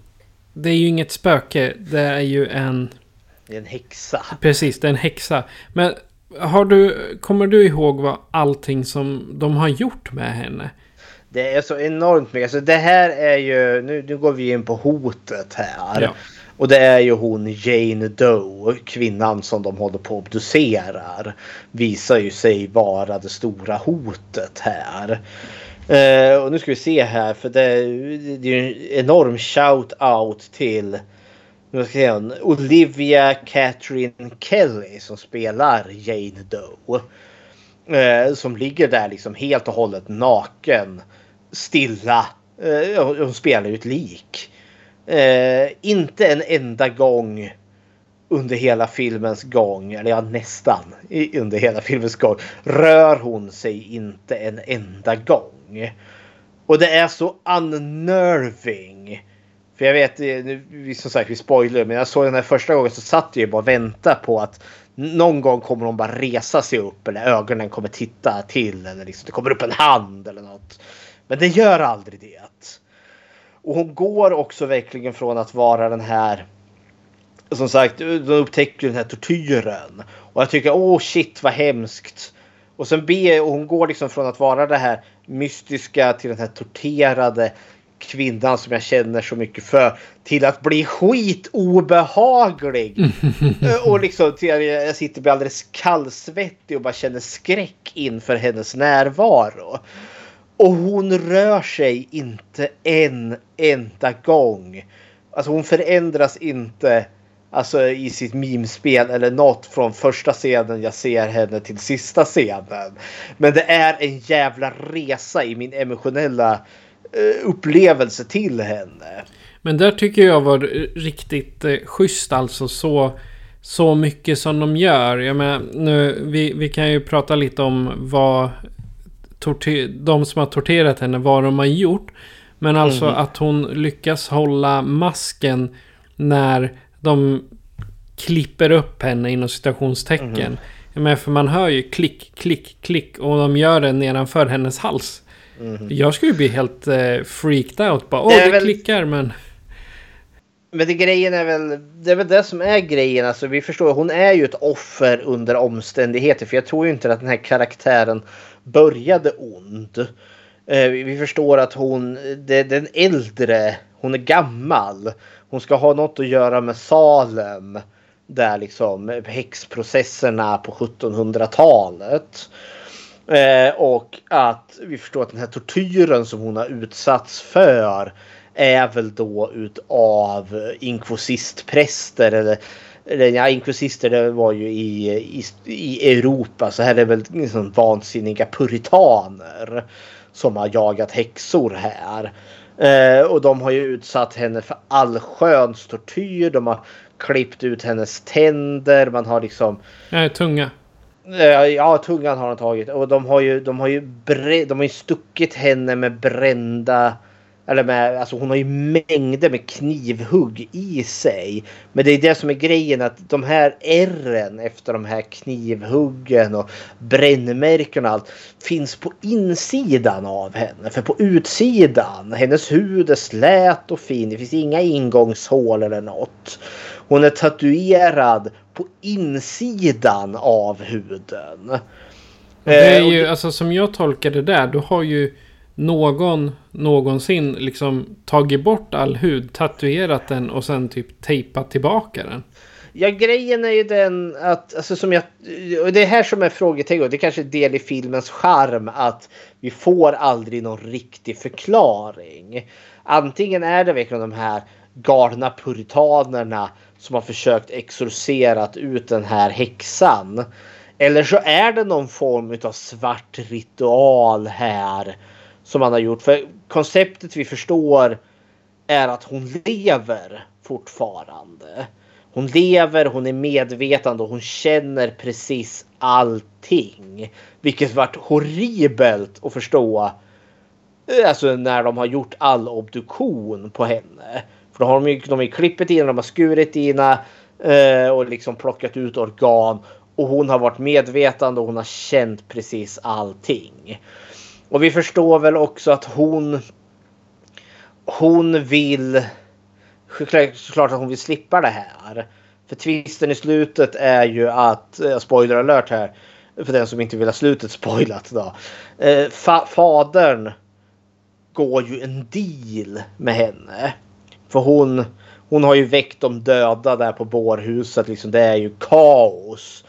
Speaker 1: det är ju inget spöke. Det är ju en...
Speaker 3: det är en häxa.
Speaker 1: Precis, det är en häxa. Men har du, kommer du ihåg vad allting som de har gjort med henne?
Speaker 3: Det är så enormt mycket. Alltså det här är ju, nu, nu går vi in på hotet här.
Speaker 1: Ja.
Speaker 3: Och det är ju hon Jane Doe, kvinnan som de håller på att obducerar. Visar ju sig vara det stora hotet här. Eh, och nu ska vi se här för det, det är en enorm shout out till nu ska jag säga, Olivia Catherine Kelly som spelar Jane Doe. Eh, som ligger där liksom helt och hållet naken. Stilla. Eh, hon spelar ju ett lik. Eh, inte en enda gång under hela filmens gång, eller ja nästan under hela filmens gång, rör hon sig inte en enda gång. Och det är så unnerving. För jag vet, eh, nu, som sagt vi spoilar, men jag såg den här första gången så satt jag ju bara och väntade på att någon gång kommer hon bara resa sig upp eller ögonen kommer titta till eller liksom det kommer upp en hand eller något. Men det gör aldrig det. Och hon går också verkligen från att vara den här som sagt, de upptäcker den här tortyren. Och jag tycker, åh shit vad hemskt. Och sen be, och hon går liksom från att vara det här mystiska till den här torterade kvinnan som jag känner så mycket för. Till att bli skitobehaglig. Eh, och liksom till att jag sitter blir alldeles kallsvettig och bara känner skräck inför hennes närvaro. Och hon rör sig inte en enda gång. Alltså hon förändras inte alltså, i sitt mimspel eller något från första scenen jag ser henne till sista scenen. Men det är en jävla resa i min emotionella eh, upplevelse till henne.
Speaker 1: Men där tycker jag var riktigt eh, schysst alltså så, så mycket som de gör. Jag menar, nu, vi, vi kan ju prata lite om vad de som har torterat henne, vad de har gjort. Men alltså
Speaker 3: Mhm.
Speaker 1: att hon lyckas hålla masken när de klipper upp henne inom citationstecken. Jag menar, för man hör ju klick, klick, klick och de gör det nedanför hennes hals. Jag skulle bli helt eh, freaked out. Bara, Åh.
Speaker 3: Det
Speaker 1: det
Speaker 3: väl-
Speaker 1: klickar men...
Speaker 3: Men det grejen är väl, det är väl det som är grejen. Alltså vi förstår, hon är ju ett offer under omständigheter. För jag tror ju inte att den här karaktären började ond. Eh, vi förstår att hon, det, den äldre, hon är gammal. Hon ska ha något att göra med Salem. Där liksom häxprocesserna på 1700-talet. Eh, och att vi förstår att den här tortyren som hon har utsatts för är väl då utav inkvisistpräster eller eller ja, inkvisister det var ju i, i, i Europa så här är väl liksom vansinniga puritaner som har jagat häxor här. Eh, och de har ju utsatt henne för allsköns tortyr. De har klippt ut hennes tänder. Man har liksom...
Speaker 1: Nej, tunga.
Speaker 3: Eh, ja, tungan har de tagit. Och de har ju, de har ju, bre, de har ju stuckit henne med brända eller med, alltså hon har ju mängder med knivhugg i sig. Men det är det som är grejen att de här ärren efter de här knivhuggen och brännmärken och allt finns på insidan av henne. För på utsidan, hennes hud är slät och fin. Det finns inga ingångshål eller något. Hon är tatuerad på insidan av huden.
Speaker 1: Det är ju, eh, alltså som jag tolkar det där, då har ju någon någonsin liksom tagit bort all hud, tatuerat den och sen typ tejpat tillbaka den.
Speaker 3: Ja, grejen är ju den att, alltså som jag, och det är här som är frågetecken, det är kanske är del i filmens charm att vi får aldrig någon riktig förklaring. Antingen är det verkligen de här galna puritanerna som har försökt exorcerat ut den här häxan. Eller så är det någon form av svart ritual här som han har gjort. För konceptet vi förstår är att hon lever fortfarande. Hon lever, hon är medvetande och hon känner precis allting. Vilket varit horribelt att förstå. Eh, alltså när de har gjort all obduktion på henne. För då har de ju, de har klippet in, de har skurit i eh, och liksom plockat ut organ. Och hon har varit medvetande och hon har känt precis allting. Och vi förstår väl också att hon. Hon vill. Såklart att hon vill slippa det här. För twisten i slutet är ju att. Eh, spoiler alert här. För den som inte vill ha slutet spoilat då. Eh, fa fadern. Går ju en deal med henne. För hon. Hon har ju väckt de döda där på bårhuset. Liksom, det är ju kaos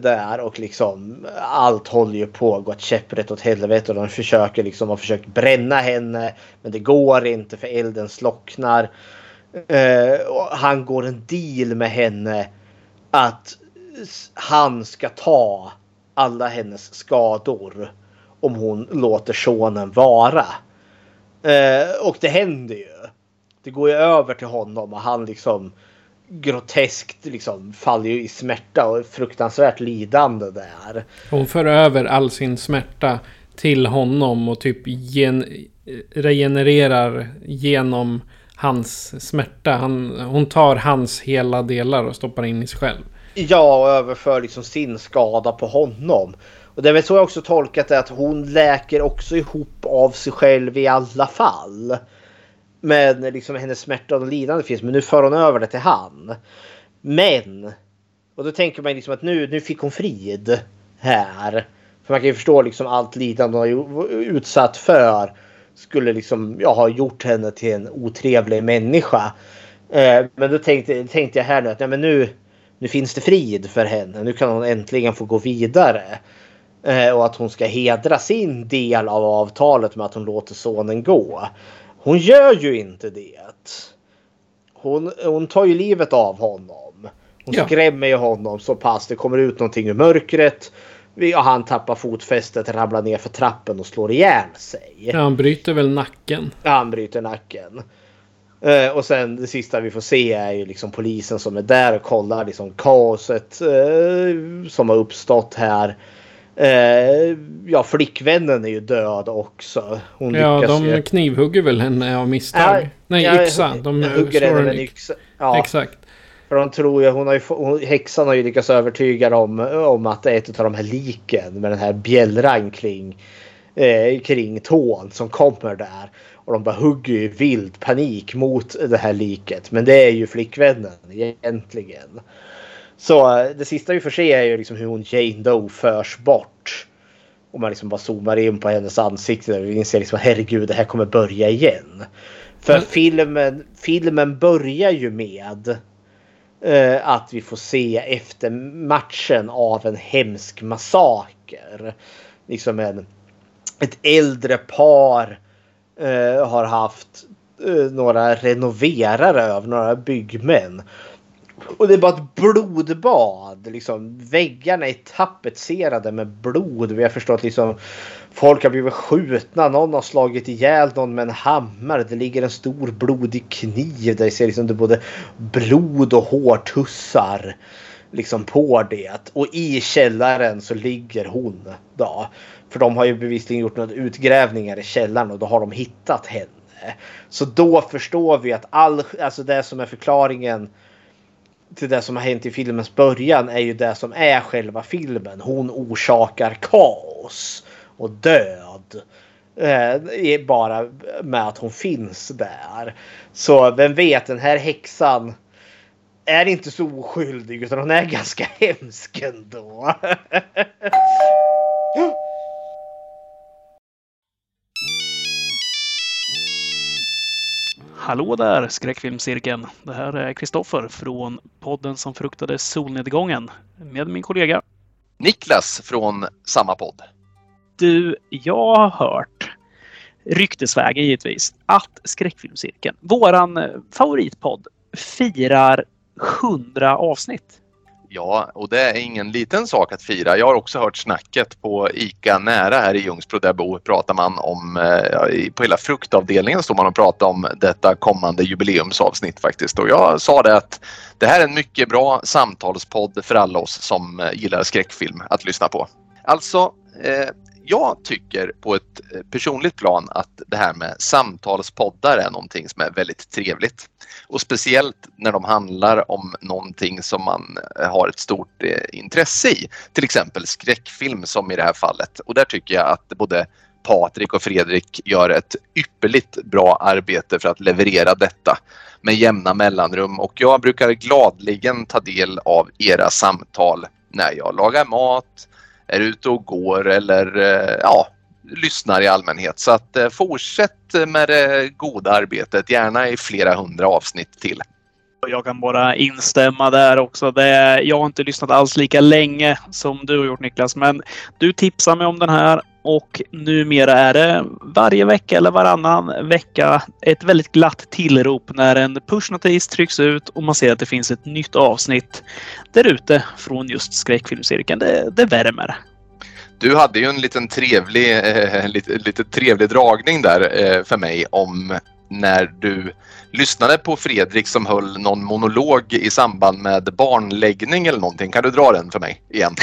Speaker 3: där och liksom allt håller ju på att gå käpprätt åt helvete och de försöker liksom har försökt bränna henne men det går inte för elden slocknar. Uh, han går en deal med henne att han ska ta alla hennes skador om hon låter sonen vara. Eh, och det händer ju. Det går ju över till honom och han liksom groteskt liksom faller ju i smärta och fruktansvärt lidande där.
Speaker 1: Hon för över all sin smärta till honom och typ gen regenererar genom hans smärta. Han, hon tar hans hela delar och stoppar in i sig själv.
Speaker 3: Ja, och överför liksom sin skada på honom. Och det är väl så jag också tolkat det att hon läker också ihop av sig själv i alla fall. Men liksom hennes smärta och lidande finns. Men nu för hon över det till han. Men. Och då tänker man liksom att nu, nu fick hon frid. Här. För man kan ju förstå liksom allt lidande hon har utsatt för. Skulle liksom ja, ha gjort henne till en otrevlig människa. Eh, men då tänkte, tänkte jag här nu att nej, men nu, nu finns det frid för henne. Nu kan hon äntligen få gå vidare. Eh, och att hon ska hedra sin del av avtalet med att hon låter sonen gå. Hon gör ju inte det. Hon, hon tar ju livet av honom. Hon ja. skrämmer ju honom så pass. Det kommer ut någonting ur mörkret. Och han tappar fotfästet, ramlar ner för trappen och slår ihjäl sig.
Speaker 1: Ja, han bryter väl nacken.
Speaker 3: Ja, han bryter nacken. Uh, och sen det sista vi får se är ju liksom polisen som är där och kollar liksom kaoset uh, som har uppstått här. Eh, ja, flickvännen är ju död också.
Speaker 1: Hon ja, de ju... knivhugger väl henne av misstag. Ja, Nej, ja, yxa. De
Speaker 3: hugger henne med en yxa. Ja.
Speaker 1: Exakt.
Speaker 3: För de tror ju, hon har ju, hon, häxan har ju lyckats övertyga dem om att det är ett av de här liken med den här bjällran kring, eh, kring tån som kommer där. Och de bara hugger ju vild panik mot det här liket. Men det är ju flickvännen egentligen. Så det sista vi får se är ju liksom hur hon Jane Doe förs bort. Och man liksom bara zoomar in på hennes ansikte. Vi inser liksom herregud det här kommer börja igen. För mm. filmen, filmen börjar ju med uh, att vi får se efter matchen av en hemsk massaker. Liksom en, ett äldre par uh, har haft uh, några renoverare över, några byggmän och det är bara ett blodbad. Liksom, väggarna är tapetserade med blod. Vi har förstått liksom folk har blivit skjutna. Någon har slagit ihjäl någon med en hammare. Det ligger en stor blodig kniv där det ser liksom det både blod och hårtussar liksom på det. Och i källaren så ligger hon då. För de har ju bevisligen gjort några utgrävningar i källaren och då har de hittat henne. Så då förstår vi att all, alltså det som är förklaringen till det som har hänt i filmens början är ju det som är själva filmen. Hon orsakar kaos och död. Eh, bara med att hon finns där. Så vem vet, den här häxan är inte så oskyldig utan hon är ganska hemsk ändå.
Speaker 9: Hallå där skräckfilmscirkeln! Det här är Kristoffer från podden som fruktade solnedgången med min kollega
Speaker 10: Niklas från samma podd.
Speaker 9: Du, jag har hört ryktesvägen givetvis att Skräckfilmscirkeln, våran favoritpodd, firar 100 avsnitt.
Speaker 10: Ja, och det är ingen liten sak att fira. Jag har också hört snacket på ICA nära här i Ljungsbro där jag bor. Pratar man om, eh, på hela fruktavdelningen står man och pratar om detta kommande jubileumsavsnitt faktiskt. Och jag sa det att det här är en mycket bra samtalspodd för alla oss som eh, gillar skräckfilm att lyssna på. Alltså, eh, jag tycker på ett eh, personligt plan att det här med samtalspoddar är någonting som är väldigt trevligt. Och speciellt när de handlar om någonting som man eh, har ett stort eh, intresse i. Till exempel skräckfilm som i det här fallet. Och där tycker jag att både Patrik och Fredrik gör ett ypperligt bra arbete för att leverera detta med jämna mellanrum och jag brukar gladligen ta del av era samtal när jag lagar mat, är ute och går eller eh, ja, lyssnar i allmänhet. Så att eh, fortsätt med det goda arbetet, gärna i flera hundra avsnitt till.
Speaker 9: Jag kan bara instämma där också. Det, jag har inte lyssnat alls lika länge som du har gjort Niklas, men du tipsar mig om den här och numera är det varje vecka eller varannan vecka ett väldigt glatt tillrop när en pushnotis trycks ut och man ser att det finns ett nytt avsnitt där ute från just skräckfilmscirkeln. Det, det värmer.
Speaker 10: Du hade ju en liten trevlig, eh, lite, lite trevlig dragning där eh, för mig om när du lyssnade på Fredrik som höll någon monolog i samband med barnläggning eller någonting. Kan du dra den för mig igen?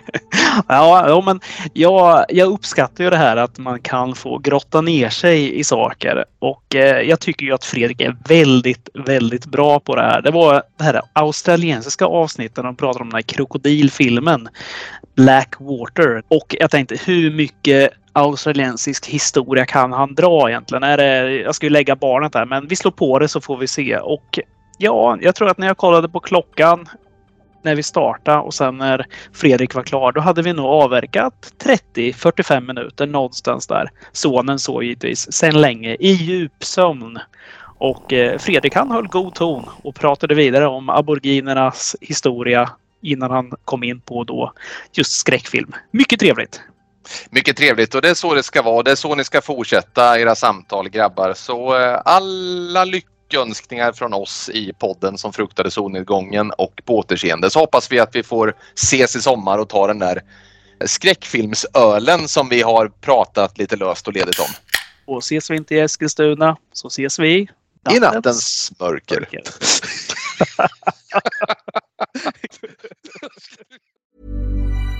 Speaker 9: ja, ja, men jag, jag uppskattar ju det här att man kan få grotta ner sig i saker och eh, jag tycker ju att Fredrik är väldigt, väldigt bra på det här. Det var det här australiensiska avsnittet de pratade om den här krokodilfilmen Blackwater och jag tänkte hur mycket australiensisk historia kan han dra egentligen? Är det, jag ska ju lägga barnet där, men vi slår på det så får vi se. Och ja, jag tror att när jag kollade på klockan när vi startade och sen när Fredrik var klar, då hade vi nog avverkat 30-45 minuter någonstans där. Sonen så givetvis sen länge i djup sömn. Och eh, Fredrik han höll god ton och pratade vidare om aboriginernas historia innan han kom in på då just skräckfilm. Mycket trevligt!
Speaker 10: Mycket trevligt och det är så det ska vara. Det är så ni ska fortsätta era samtal grabbar. Så eh, alla lyckönskningar från oss i podden som fruktade solnedgången och på återseende. Så hoppas vi att vi får ses i sommar och ta den där skräckfilmsölen som vi har pratat lite löst och ledigt om.
Speaker 9: Och ses vi inte i Eskilstuna så ses vi
Speaker 10: i nattens mörker. mörker.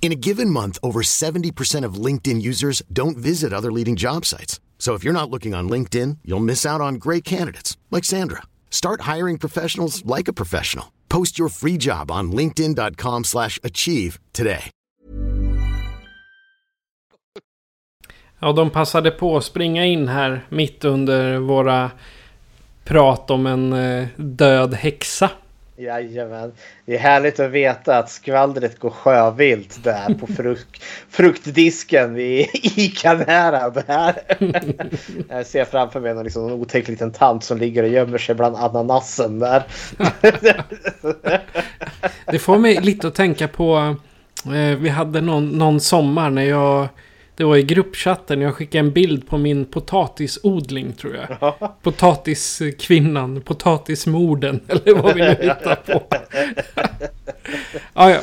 Speaker 11: In a given month, over 70% of LinkedIn users don't visit other leading job sites. So if you're not looking on LinkedIn, you'll miss out on great candidates like Sandra. Start hiring professionals like a professional. Post your free job on linkedin.com/achieve today.
Speaker 1: Ja, de passade på att springa in här mitt under våra prat om en eh, död häxa.
Speaker 3: Jajamän. Det är härligt att veta att skvallret går sjövilt där på frukt, fruktdisken vid Ica-nära. Där. Jag ser framför mig någon, liksom, någon otäck liten tant som ligger och gömmer sig bland ananasen där.
Speaker 1: Det får mig lite att tänka på... Eh, vi hade någon, någon sommar när jag... Det var i gruppchatten. Jag skickade en bild på min potatisodling tror jag. Potatiskvinnan. Potatismorden. Eller vad vi nu hittar på. ah, ja.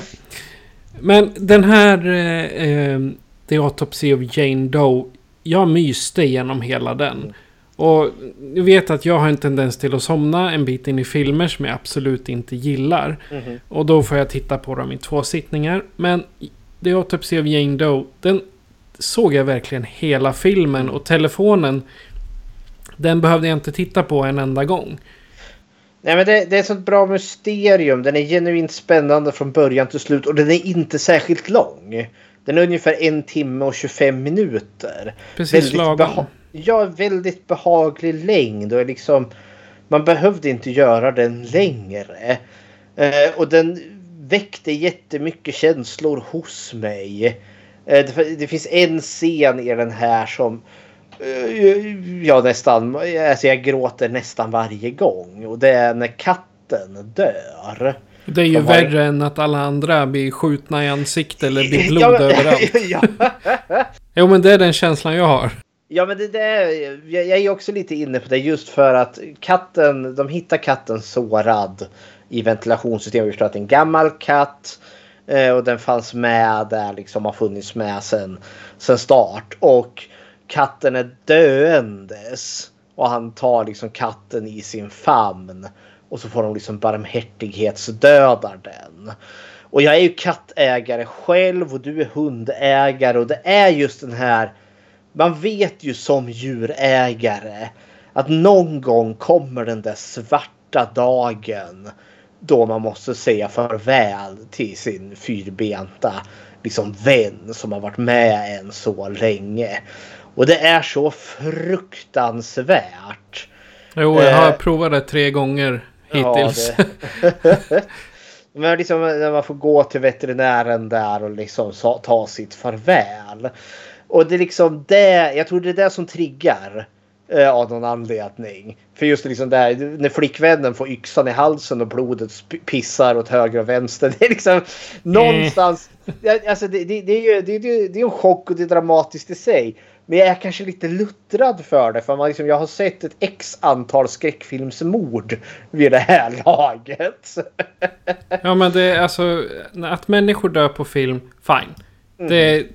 Speaker 1: Men den här... Eh, eh, The Autopsy of Jane Doe. Jag myste genom hela den. Och jag vet att jag har en tendens till att somna en bit in i filmer som jag absolut inte gillar.
Speaker 3: Mhm.
Speaker 1: Och då får jag titta på dem i två sittningar. Men The Autopsy of Jane Doe, den såg jag verkligen hela filmen. Och telefonen, den behövde jag inte titta på en enda gång.
Speaker 3: Nej, men det, det är ett sånt bra mysterium. Den är genuint spännande från början till slut och den är inte särskilt lång. Den är ungefär en timme och 25 minuter.
Speaker 1: Precis lagom.
Speaker 3: ja, väldigt behaglig längd och liksom man behövde inte göra den längre. Eh, och den väckte jättemycket känslor hos mig. Eh, det, det finns en scen i den här som eh, jag nästan, alltså jag gråter nästan varje gång. Och det är när katten dör.
Speaker 1: Det är ju
Speaker 3: De har-
Speaker 1: värre än att alla andra blir skjutna i ansiktet eller blir blod
Speaker 3: Ja, men-
Speaker 1: överallt.
Speaker 3: ja.
Speaker 1: Jo men det är den känslan jag har.
Speaker 3: Ja men det där, jag, jag är också lite inne på det just för att katten, de hittar katten sårad i ventilationssystemet. Vi förstår att det är en gammal katt eh, Och den fanns med där liksom har funnits med sen, sen start. Och katten är döendes. Och han tar liksom katten i sin famn. Och så får de liksom barmhärtighetsdödar den. Och jag är ju kattägare själv och du är hundägare. Och det är just den här man vet ju som djurägare att någon gång kommer den där svarta dagen då man måste säga farväl till sin fyrbenta liksom vän som har varit med en så länge. Och det är så fruktansvärt.
Speaker 1: Jo, jag har
Speaker 3: Eh,
Speaker 1: provat det tre gånger hittills.
Speaker 3: Ja. Men liksom när man får gå till veterinären där och liksom ta sitt farväl. Och det är liksom det, jag tror det är det som triggar. Eh, Av någon anledning. För just liksom där när flickvännen får yxan i halsen och blodet pissar åt höger och vänster. Det är liksom någonstans. Ja, Alltså det, det, det är ju det, det, det är en chock och det är dramatiskt i sig. Men jag är kanske lite luttrad för det. För man liksom, jag har sett ett x antal skräckfilmsmord vid det här laget.
Speaker 1: Ja men det är alltså att människor dör på film, fine.
Speaker 3: Mm.
Speaker 1: Det,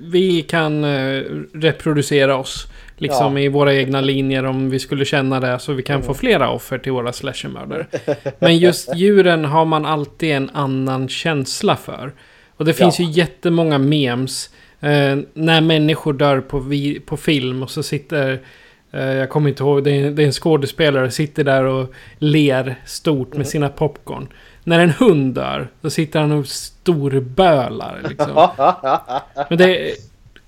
Speaker 1: vi kan eh, reproducera oss liksom
Speaker 3: Ja.
Speaker 1: i våra egna linjer om vi skulle känna det så vi kan få flera offer till våra slashermördare. Men just djuren har man alltid en annan känsla för. Och det finns
Speaker 3: Ja.
Speaker 1: ju jättemånga memes eh, när människor dör på, vi, på film och så sitter eh, jag kommer inte ihåg, det är, det är en skådespelare sitter där och ler stort med sina popcorn. När en hund dör, då sitter han och storbölar. Liksom. Men det,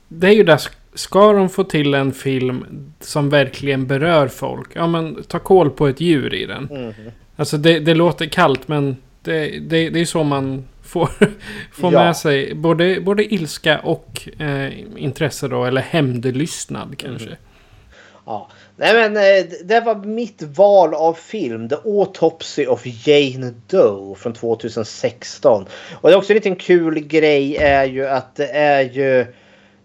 Speaker 1: det är ju där, ska de få till en film som verkligen berör folk, ja men ta koll på ett djur i den.
Speaker 3: Mhm.
Speaker 1: Alltså det, det låter kallt men det, det, det är så man får, får
Speaker 3: Ja.
Speaker 1: med sig både, både ilska och eh, intresse då, eller hämndlystnad kanske.
Speaker 3: Ja. Nej men eh, det var mitt val av film. The Autopsy of Jane Doe från 2016. Och det är också en liten kul grej är ju att det är ju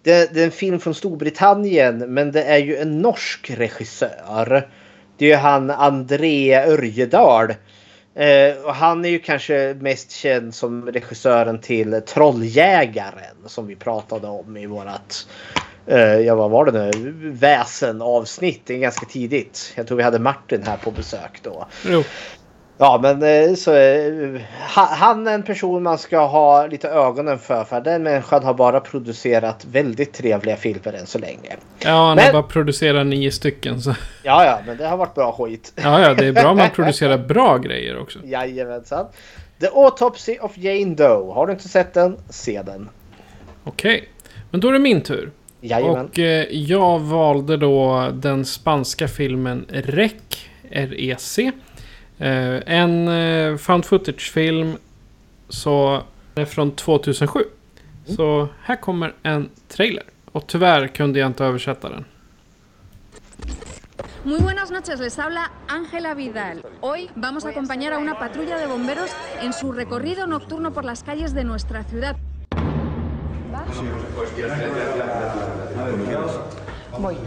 Speaker 3: det, det är en film från Storbritannien men det är ju en norsk regissör. Det är ju han André Örjedal Eh, och han är ju kanske mest känd som regissören till Trolljägaren som vi pratade om i vårat eh, ja, vad var det nu? Väsen avsnitt. Det är ganska tidigt. Jag tror vi hade Martin här på besök då.
Speaker 1: Jo.
Speaker 3: Ja, men eh, så, eh, ha- han är en person man ska ha lite ögonen för. För den människan har bara producerat väldigt trevliga filmer än så länge.
Speaker 1: Ja, han
Speaker 3: Men-
Speaker 1: har bara producerat nio stycken. Så.
Speaker 3: Ja, ja, men det har varit bra skit.
Speaker 1: Ja, ja, det är bra om man producerar bra grejer också.
Speaker 3: Jajamensan. The Autopsy of Jane Doe. Har du inte sett den? Se den.
Speaker 1: Okej, men då är det min tur.
Speaker 3: Jajamän.
Speaker 1: Och eh, jag valde då den spanska filmen REC, REC. Eh, en eh, found footage-film så är från 2007. Så här kommer en trailer. Och tyvärr kunde jag inte översätta den.
Speaker 12: Muy buenas noches, les habla Ángela Vidal. Hoy vamos a acompañar a una patrulla de bomberos en su recorrido nocturno por las calles de nuestra ciudad.
Speaker 13: Voy.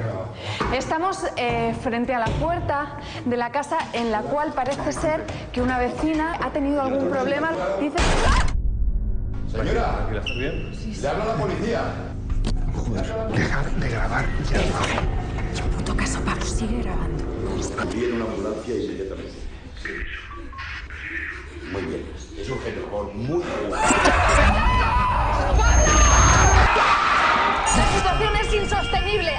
Speaker 13: Estamos eh, frente a la puerta de la casa en la cual parece ser que una vecina ha tenido algún problema. Dice...
Speaker 14: Señora, ¿estás bien? Le habla la policía. Joder, dejar de grabar ya.
Speaker 13: Puto caso, Pablo, sigue grabando.
Speaker 14: Viene una ambulancia inmediatamente. Muy bien. Es un genio muy
Speaker 13: La situación es insostenible.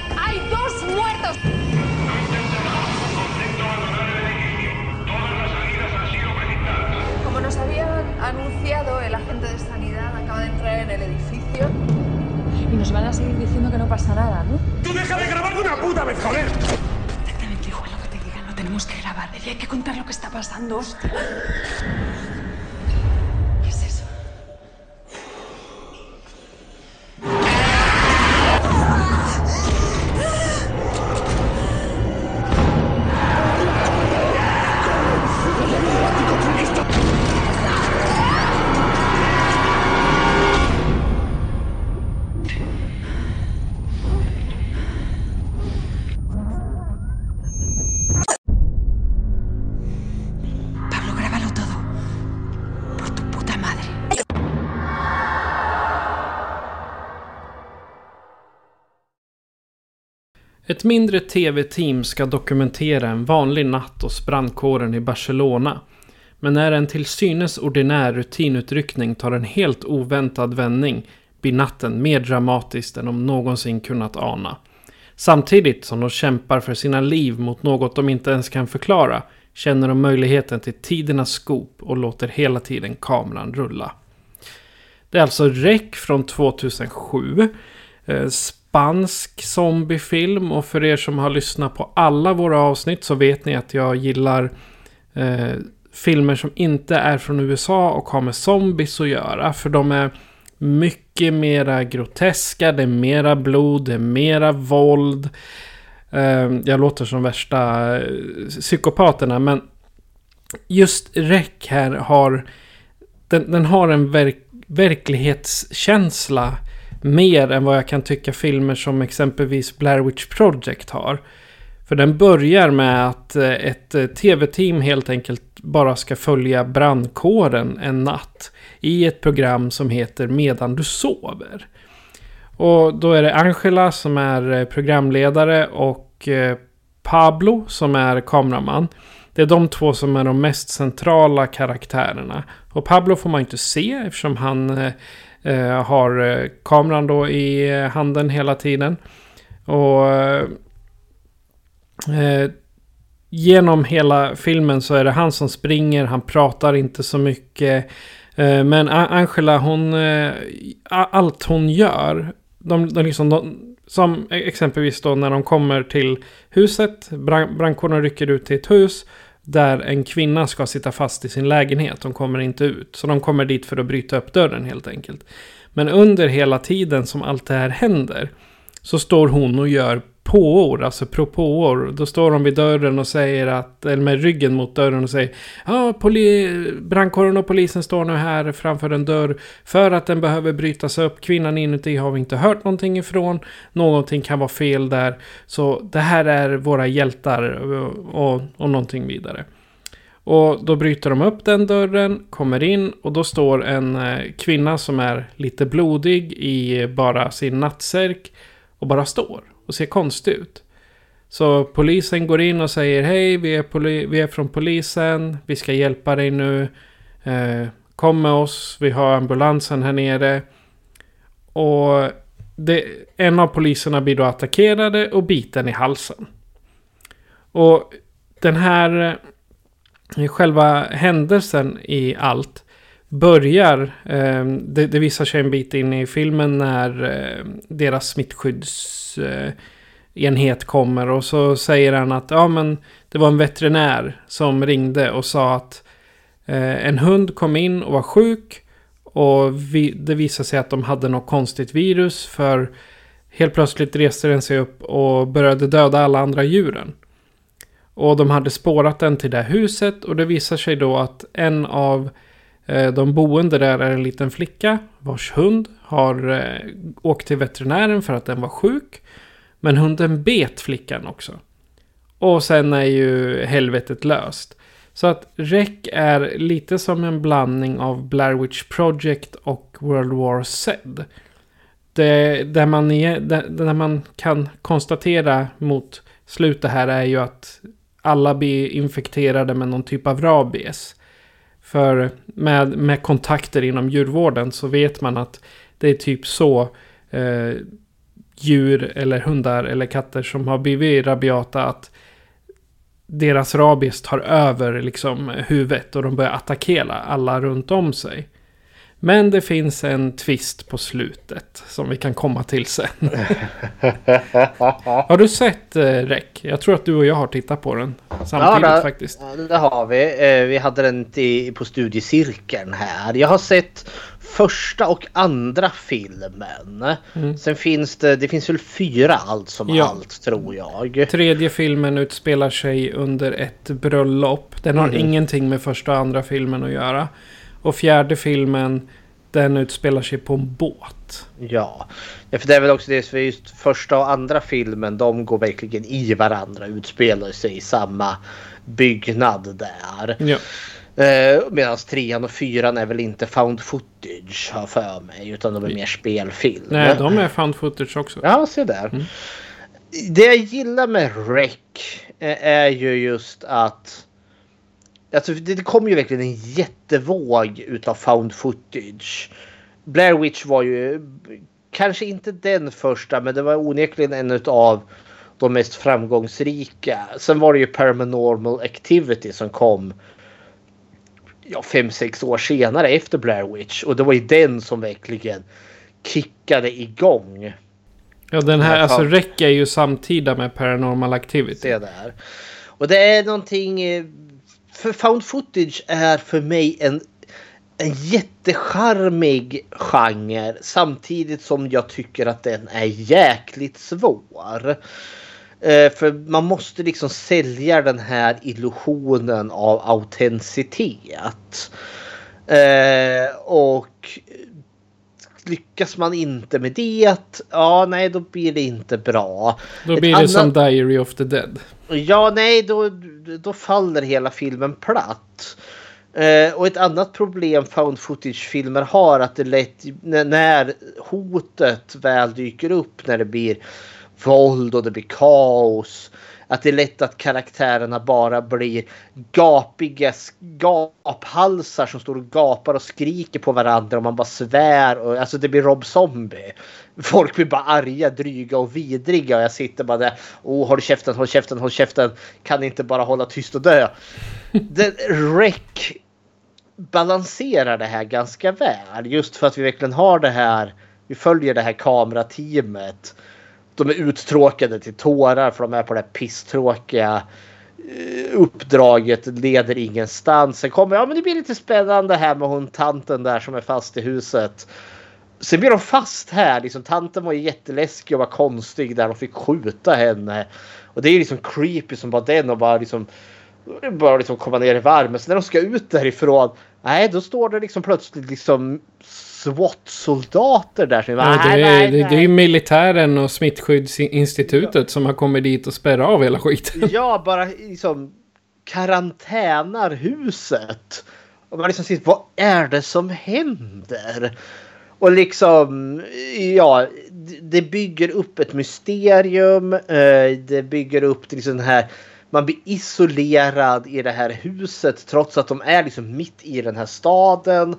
Speaker 15: De entrar en el edificio.
Speaker 13: Y nos van a seguir diciendo que no pasa nada, ¿no?
Speaker 14: ¡Tú deja de grabar de una puta vez, joder!
Speaker 13: Exactamente igual lo que te digan, lo tenemos que grabar. Y hay que contar lo que está pasando. Hostia.
Speaker 1: Ett mindre tv-team ska dokumentera en vanlig natt hos brandkåren i Barcelona. Men när en till synes ordinär rutinutryckning tar en helt oväntad vändning blir natten mer dramatisk än de någonsin kunnat ana. Samtidigt som de kämpar för sina liv mot något de inte ens kan förklara känner de möjligheten till tidernas skop och låter hela tiden kameran rulla. Det är alltså REC från 2007. Spansk zombiefilm och för er som har lyssnat på alla våra avsnitt så vet ni att jag gillar eh, filmer som inte är från USA och har med zombies att göra. För de är mycket mera groteska, det är mera blod, det är mera våld. Eh, jag låter som värsta eh, psykopaterna men just REC här har den, den har en verk, verklighetskänsla mer än vad jag kan tycka filmer som exempelvis Blair Witch Project har. För den börjar med att eh, ett eh, tv-team helt enkelt bara ska följa brandkåren en natt i ett program som heter Medan du sover. Och då är det Angela som är eh, programledare och Pablo som är kameraman. Det är de två som är de mest centrala karaktärerna. Och Pablo får man inte se eftersom han eh, Eh, har eh, kameran då i eh, handen hela tiden. Och eh, genom hela filmen så är det han som springer, han pratar inte så mycket. Eh, men Angela, hon, eh, allt hon gör, de, de liksom, de, som e- exempelvis då när de kommer till huset, brand, brandkåren rycker ut till ett hus där en kvinna ska sitta fast i sin lägenhet. De kommer inte ut. Så de kommer dit för att bryta upp dörren helt enkelt. Men under hela tiden som allt det här händer så står hon och gör påor, alltså propåor. Då står de vid dörren och säger att, eller med ryggen mot dörren och säger Ja, poli- brandkåren och polisen står nu här framför en dörr för att den behöver brytas upp. Kvinnan inuti har vi inte hört någonting ifrån. Någonting kan vara fel där. Så det här är våra hjältar och, och, och någonting vidare. Och då bryter de upp den dörren, kommer in och då står en eh, kvinna som är lite blodig i bara sin nattsärk och bara står och ser konstig ut. Så polisen går in och säger hej, vi är, poli- vi är från polisen, vi ska hjälpa dig nu. Eh, kom med oss, vi har ambulansen här nere. Och det, en av poliserna blir då attackerade och biten i halsen. Och den här eh, själva händelsen i allt börjar, eh, det, det visar sig en bit in i filmen när eh, deras smittskyddsenhet kommer och så säger han att ja men det var en veterinär som ringde och sa att eh, en hund kom in och var sjuk och vi, det visade sig att de hade något konstigt virus för helt plötsligt reste den sig upp och började döda alla andra djuren. Och de hade spårat den till det här huset och det visar sig då att en av eh, Eh, de boende där är en liten flicka vars hund har eh, åkt till veterinären för att den var sjuk. Men hunden bet flickan också. Och sen är ju helvetet löst. Så att REC är lite som en blandning av Blair Witch Project och World War Z. Det, där, man är, där, där man kan konstatera mot slutet här är ju att alla blir infekterade med någon typ av rabies. För med, med kontakter inom djurvården så vet man att det är typ så eh, djur eller hundar eller katter som har blivit rabiata att deras rabies tar över liksom huvudet och de börjar attackera alla runt om sig. Men det finns en twist på slutet som vi kan komma till sen. har du sett eh, REC? Jag tror att du och jag har tittat på den samtidigt
Speaker 3: ja, det,
Speaker 1: faktiskt.
Speaker 3: Ja, det har vi. Eh, vi hade den till, på studiecirkeln här. Jag har sett första och andra filmen.
Speaker 1: Mm.
Speaker 3: Sen finns det, det finns väl fyra allt som
Speaker 1: Ja.
Speaker 3: allt tror jag.
Speaker 1: Tredje filmen utspelar sig under ett bröllop. Den har
Speaker 3: Mm.
Speaker 1: ingenting med första och andra filmen att göra. Och fjärde filmen, den utspelar sig på en båt.
Speaker 3: Ja. ja, för det är väl också det för just första och andra filmen de går verkligen i varandra. Utspelar sig i samma byggnad där.
Speaker 1: Ja.
Speaker 3: Eh, Medan trean och fyran är väl inte found footage har för mig. Utan de är mer spelfilm.
Speaker 1: Nej, de är found footage också.
Speaker 3: Ja, se där. Det jag gillar med REC eh, är ju just att Alltså, det det kom ju verkligen en jättevåg utav found footage. Blair Witch var ju kanske inte den första men det var onekligen en utav de mest framgångsrika. Sen var det ju Paranormal Activity som kom ja, fem, sex år senare efter Blair Witch. Och det var ju den som verkligen kickade igång.
Speaker 1: Ja, den här, alltså. REC är ju samtida med Paranormal Activity.
Speaker 3: Se där. Och det är någonting... För found footage är för mig en, en jättecharmig genre. Samtidigt som jag tycker att den är jäkligt svår. Eh, För man måste liksom sälja den här illusionen av autenticitet. Eh, och lyckas man inte med det, ja nej då blir det inte bra.
Speaker 1: Då
Speaker 3: Ett
Speaker 1: blir det
Speaker 3: annat-
Speaker 1: som Diary of the Dead.
Speaker 3: Ja, nej, då, då faller hela filmen platt. Eh, och ett annat problem found footage-filmer har att det lätt när- när hotet väl dyker upp, när det blir våld och det blir kaos. Att det är lätt att karaktärerna bara blir gapiga gaphalsar som står och gapar och skriker på varandra och man bara svär. Och, alltså det blir Rob Zombie. Folk blir bara arga, dryga och vidriga och jag sitter bara där. Oh, håll käften, håll käften, håll käften. Kan inte bara hålla tyst och dö. Den Rec balanserar det här ganska väl. Just för att vi verkligen har det här. Vi följer det här kamerateamet. De är uttråkade till tårar för de är på det här pisstråkiga eh, uppdraget leder ingenstans. Sen kommer ja men det blir lite spännande här med hon tanten där som är fast i huset. Sen blir de fast här. Liksom, tanten var ju jätteläskig och var konstig där de fick skjuta henne. Och det är liksom creepy som bara den och bara liksom bara liksom komma ner i varmen. sen när de ska ut därifrån. Nej, då står det liksom plötsligt liksom SWAT-soldater där. Som bara,
Speaker 1: Ja, det,
Speaker 3: nej,
Speaker 1: är,
Speaker 3: nej,
Speaker 1: det, det är
Speaker 3: nej.
Speaker 1: ju militären och smittskyddsinstitutet som har kommit dit och spärrat av hela skiten.
Speaker 3: Ja, bara liksom karantänar huset. Och man liksom ser vad är det som händer? Och liksom, ja, det bygger upp ett mysterium. eh, Det bygger upp till liksom den här, man blir isolerad i det här huset trots att de är liksom mitt i den här staden.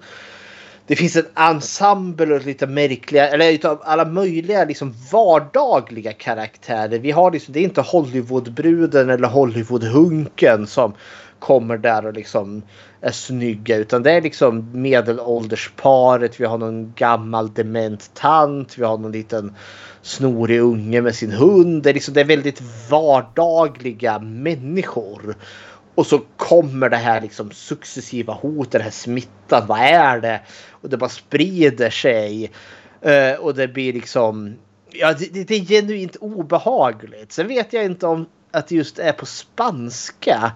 Speaker 3: Det finns en ensemble och lite märkliga, eller utav alla möjliga liksom vardagliga karaktärer. Vi har liksom, det är inte Hollywoodbruden eller Hollywoodhunken som kommer där och liksom är snygga utan det är liksom medelåldersparet. Vi har någon gammal dement tant. Vi har någon liten snorig unge med sin hund. Det är, liksom, det är väldigt vardagliga människor. Och så kommer det här liksom successiva hotet, den här smittan. Vad är det? Och det bara sprider sig. Uh, och det blir liksom... Ja, det, det- är genuint obehagligt. Sen vet jag inte om att det just är på spanska.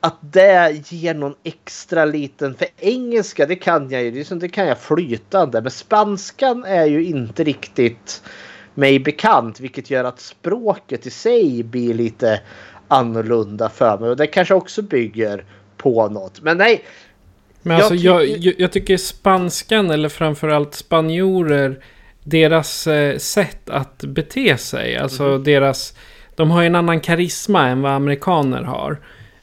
Speaker 3: Att det ger någon extra liten... För engelska det kan jag ju. Det, det kan jag flytande. Men spanskan är ju inte riktigt mig bekant. Vilket gör att språket i sig blir lite annorlunda för mig. Och det kanske också bygger på något. Men nej.
Speaker 1: Men alltså jag, jag, jag tycker spanskan eller framförallt spanjorer. Deras eh, sätt att bete sig. Alltså
Speaker 3: Mhm.
Speaker 1: deras... De har ju en annan karisma än vad amerikaner har.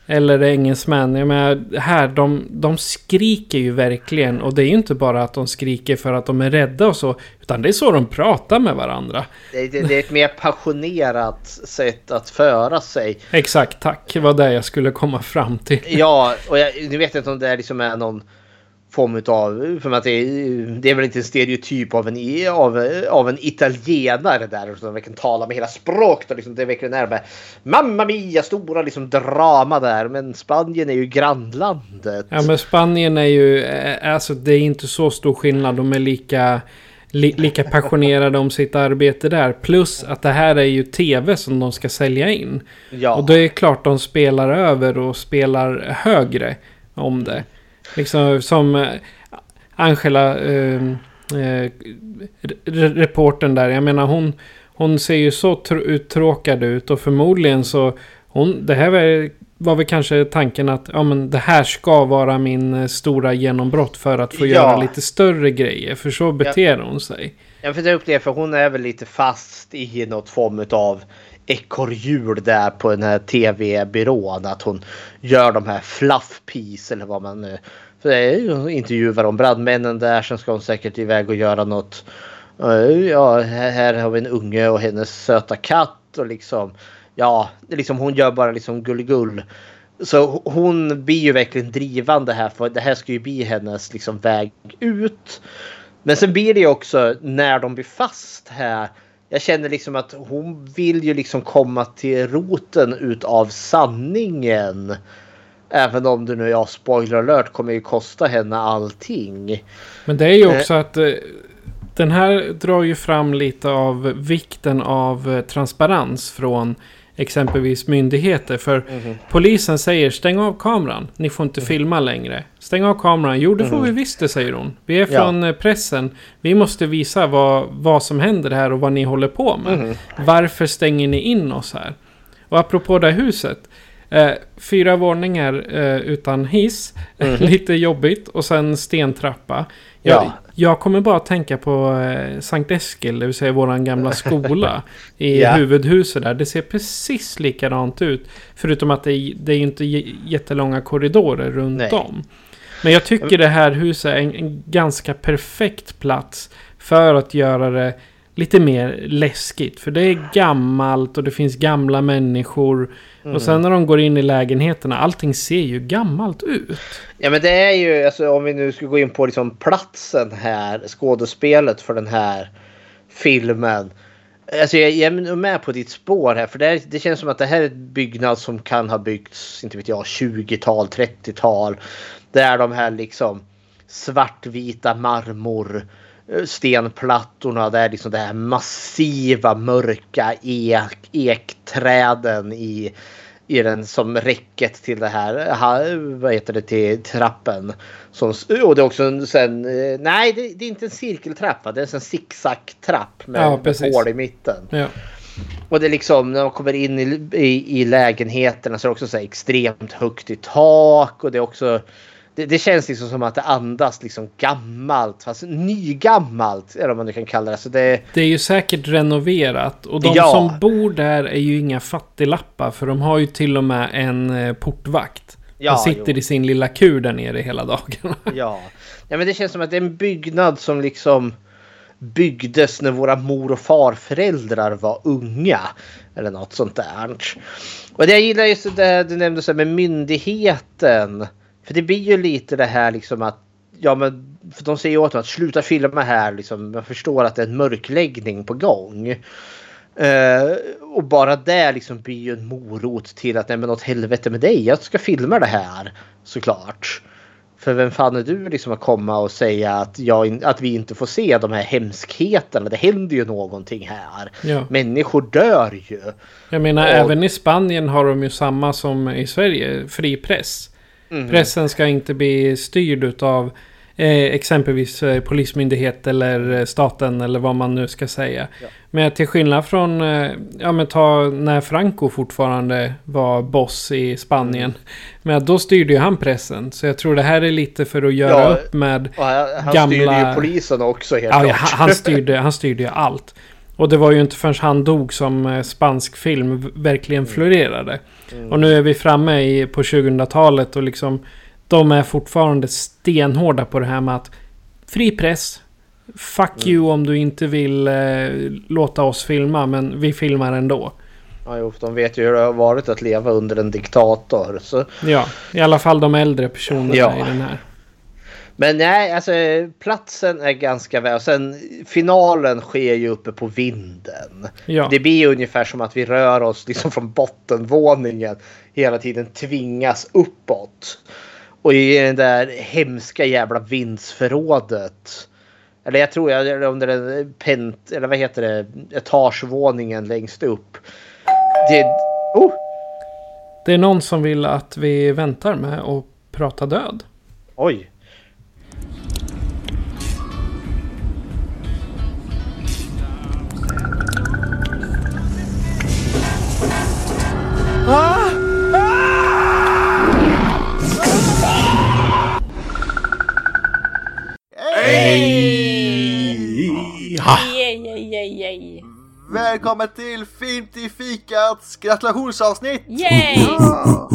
Speaker 1: Eller engelsmän. Jag menar, här, de, de skriker ju verkligen. Och det är ju inte bara att de skriker för att de är rädda och så. Utan det är så de pratar med varandra.
Speaker 3: Det, det, det är ett mer passionerat sätt att föra sig.
Speaker 1: Exakt, tack. Det var det jag skulle komma fram till.
Speaker 3: Ja, och jag, nu vet jag inte om det liksom är någon form av... För att det, är, det är väl inte en stereotyp av en, av, av en italienare där som verkligen talar med hela språket. Och liksom, det verkligen är med Mamma Mia, stora liksom drama där. Men Spanien är ju grannlandet.
Speaker 1: Ja men Spanien är ju, eh, alltså det är inte så stor skillnad. De är lika, li, lika passionerade om sitt arbete där. Plus att det här är ju tv som de ska sälja in.
Speaker 3: Ja.
Speaker 1: Och det är klart de spelar över och spelar högre om det. Liksom som eh, Angela, eh, eh, re- reportern där. Jag menar hon, hon ser ju så tr- uttråkad ut och förmodligen så hon, det här var, var väl kanske tanken att ja, men det här ska vara min eh, stora genombrott för att få
Speaker 3: Ja.
Speaker 1: göra lite större grejer. För så beter hon sig.
Speaker 3: Jag ta upp det för hon är väl lite fast i något form av ekorrhjul där på den här tv-byrån. Att hon gör de här fluff piece eller vad man nu... För det är ju intervjuar om brandmännen där. Sen ska hon säkert iväg och göra något. Eh, ja, här har vi en unge och hennes söta katt och liksom. Ja, liksom hon gör bara liksom gulligull. Så hon blir ju verkligen drivande här för det här ska ju bli hennes liksom väg ut. Men sen blir det ju också när de blir fast här. Jag känner liksom att hon vill ju liksom komma till roten utav sanningen. Även om det nu, ja spoiler alert, kommer ju kosta henne allting.
Speaker 1: Men det är ju
Speaker 3: Eh.
Speaker 1: också att eh, den här drar ju fram lite av vikten av eh, transparens från exempelvis myndigheter. För
Speaker 3: Mhm.
Speaker 1: polisen säger stäng av kameran. Ni får inte filma längre. Stäng av kameran. Jo, det får
Speaker 3: Mhm.
Speaker 1: vi visst det, säger hon. Vi är
Speaker 3: Ja.
Speaker 1: från eh, pressen. Vi måste visa vad, vad som händer här och vad ni håller på med.
Speaker 3: Mhm.
Speaker 1: Varför stänger ni in oss här? Och apropå det här huset. Eh, fyra våningar eh, utan hiss.
Speaker 3: Mhm.
Speaker 1: Lite jobbigt. Och sen stentrappa. Jag,
Speaker 3: Ja.
Speaker 1: Jag kommer bara tänka på eh, Sankt Eskil, det vill säga våran gamla skola. I
Speaker 3: Ja.
Speaker 1: huvudhuset där. Det ser precis likadant ut. Förutom att det är, det är inte jättelånga korridorer runt
Speaker 3: Nej.
Speaker 1: om. Men jag tycker det här huset är en, en ganska perfekt plats för att göra det lite mer läskigt. För det är gammalt och det finns gamla människor.
Speaker 3: Mm.
Speaker 1: Och sen när de går in i lägenheterna, allting ser ju gammalt ut.
Speaker 3: Ja men det är ju, alltså, om vi nu ska gå in på liksom platsen här, skådespelet för den här filmen. Alltså jag jag är med på ditt spår här för det, är, det känns som att det här är ett byggnad som kan ha byggts, inte vet jag, 20-tal, 30-tal. Där de här liksom svartvita marmor eh, stenplattorna. Det är liksom det här massiva mörka ek, ekträden i, i den som räcket till det här, vad heter det, till trappen. Som, och det är också en sen, eh, nej det, det är inte en cirkeltrappa, det är en zigzag-trapp med,
Speaker 1: Ja, precis.
Speaker 3: hål i mitten.
Speaker 1: Ja.
Speaker 3: Och det är liksom när man kommer in i, i, i lägenheterna så är det också så här extremt högt i tak och det är också det, det, känns liksom som att det andas liksom gammalt, fast nygammalt eller vad man nu kan kalla det. Så det...
Speaker 1: det är ju säkert renoverat och de
Speaker 3: Ja.
Speaker 1: som bor där är ju inga fattiglappar för de har ju till och med en eh, portvakt.
Speaker 3: Ja,
Speaker 1: Han sitter
Speaker 3: jo.
Speaker 1: i sin lilla kur där nere hela dagarna.
Speaker 3: Ja. ja, men det känns som att det är en byggnad som liksom byggdes när våra mor och farföräldrar var unga. Eller något sånt där. Och det jag gillar just det du nämnde så med myndigheten. För det blir ju lite det här liksom att Ja men för de säger åt mig att sluta filma här liksom. Man förstår att det är en mörkläggning på gång. Eh, och bara det liksom blir ju en morot till att nej men åt helvete med dig. Jag ska filma det här såklart. För vem fan är du liksom att komma och säga att, jag, att vi inte får se de här hemskheterna? Det händer ju någonting här.
Speaker 1: Ja.
Speaker 3: Människor dör ju.
Speaker 1: Jag menar,
Speaker 3: Och-
Speaker 1: även i Spanien har de ju samma som i Sverige, fri press.
Speaker 3: Mm.
Speaker 1: Pressen ska inte bli styrd av eh, exempelvis eh, polismyndighet eller eh, staten eller vad man nu ska säga. Men till skillnad från, eh, ja men ta när Franco fortfarande var boss i Spanien.
Speaker 3: Mm.
Speaker 1: Men då styrde ju han pressen. Så jag tror det här är lite för att göra
Speaker 3: Ja,
Speaker 1: upp med
Speaker 3: han, han
Speaker 1: gamla...
Speaker 3: styrde ju polisen också helt
Speaker 1: Ja, ja,
Speaker 3: klart.
Speaker 1: han, han, styrde, han styrde ju allt. Och det var ju inte förrän han dog som eh, spansk film verkligen florerade.
Speaker 3: Mm.
Speaker 1: Och nu är vi framme i, på 2000-talet och liksom de är fortfarande stenhårda på det här med att fri press. Fuck you om du inte vill eh, låta oss filma, men vi filmar ändå.
Speaker 3: Ja, jo, de vet ju hur det har varit att leva under en diktator. Så.
Speaker 1: Ja, i alla fall de äldre personerna
Speaker 3: Ja.
Speaker 1: i den här.
Speaker 3: Men nej, alltså platsen är ganska väl. Sen finalen sker ju uppe på vinden.
Speaker 1: Ja.
Speaker 3: Det blir ju ungefär som att vi rör oss liksom från bottenvåningen. Hela tiden tvingas uppåt. Och i det där hemska jävla vindsförrådet. Eller jag tror jag det är pent, eller vad heter det, etagevåningen längst upp. Det, oh,
Speaker 1: Det är någon som vill att vi väntar med att prata död.
Speaker 3: oj.
Speaker 16: Yay, yay, yay, yay.
Speaker 17: Välkommen till Fint i fikats gratulationsavsnitt!
Speaker 16: Yay!
Speaker 17: Ja.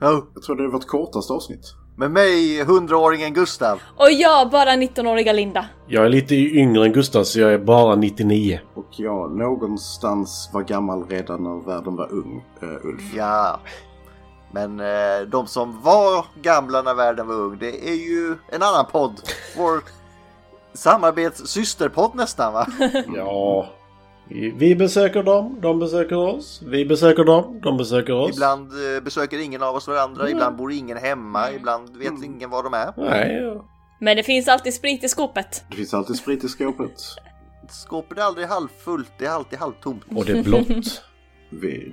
Speaker 17: Ja.
Speaker 14: Jag tror det är vårt kortaste avsnitt.
Speaker 17: Med mig, 100-åringen Gustav.
Speaker 16: Och jag, bara 19-åriga Linda.
Speaker 18: Jag är lite yngre än Gustav så jag är bara 99.
Speaker 14: Och jag någonstans var gammal redan när världen var ung, eh, Ulf.
Speaker 17: Ja. Men eh, de som var gamla när världen var ung, det är ju en annan podd. Vår samarbetssysterpodd nästan va?
Speaker 18: Ja. Vi, besöker dem, de besöker oss. Vi besöker dem, de besöker oss.
Speaker 17: Ibland eh, besöker ingen av oss varandra,
Speaker 18: Mm.
Speaker 17: ibland bor ingen hemma, ibland vet ingen var de är.
Speaker 18: Nej, ja.
Speaker 16: Men det finns alltid sprit i skåpet.
Speaker 14: Det finns alltid sprit i skåpet.
Speaker 17: Skåpet är aldrig halvfullt, det är alltid halvtomt.
Speaker 18: Och det är blått.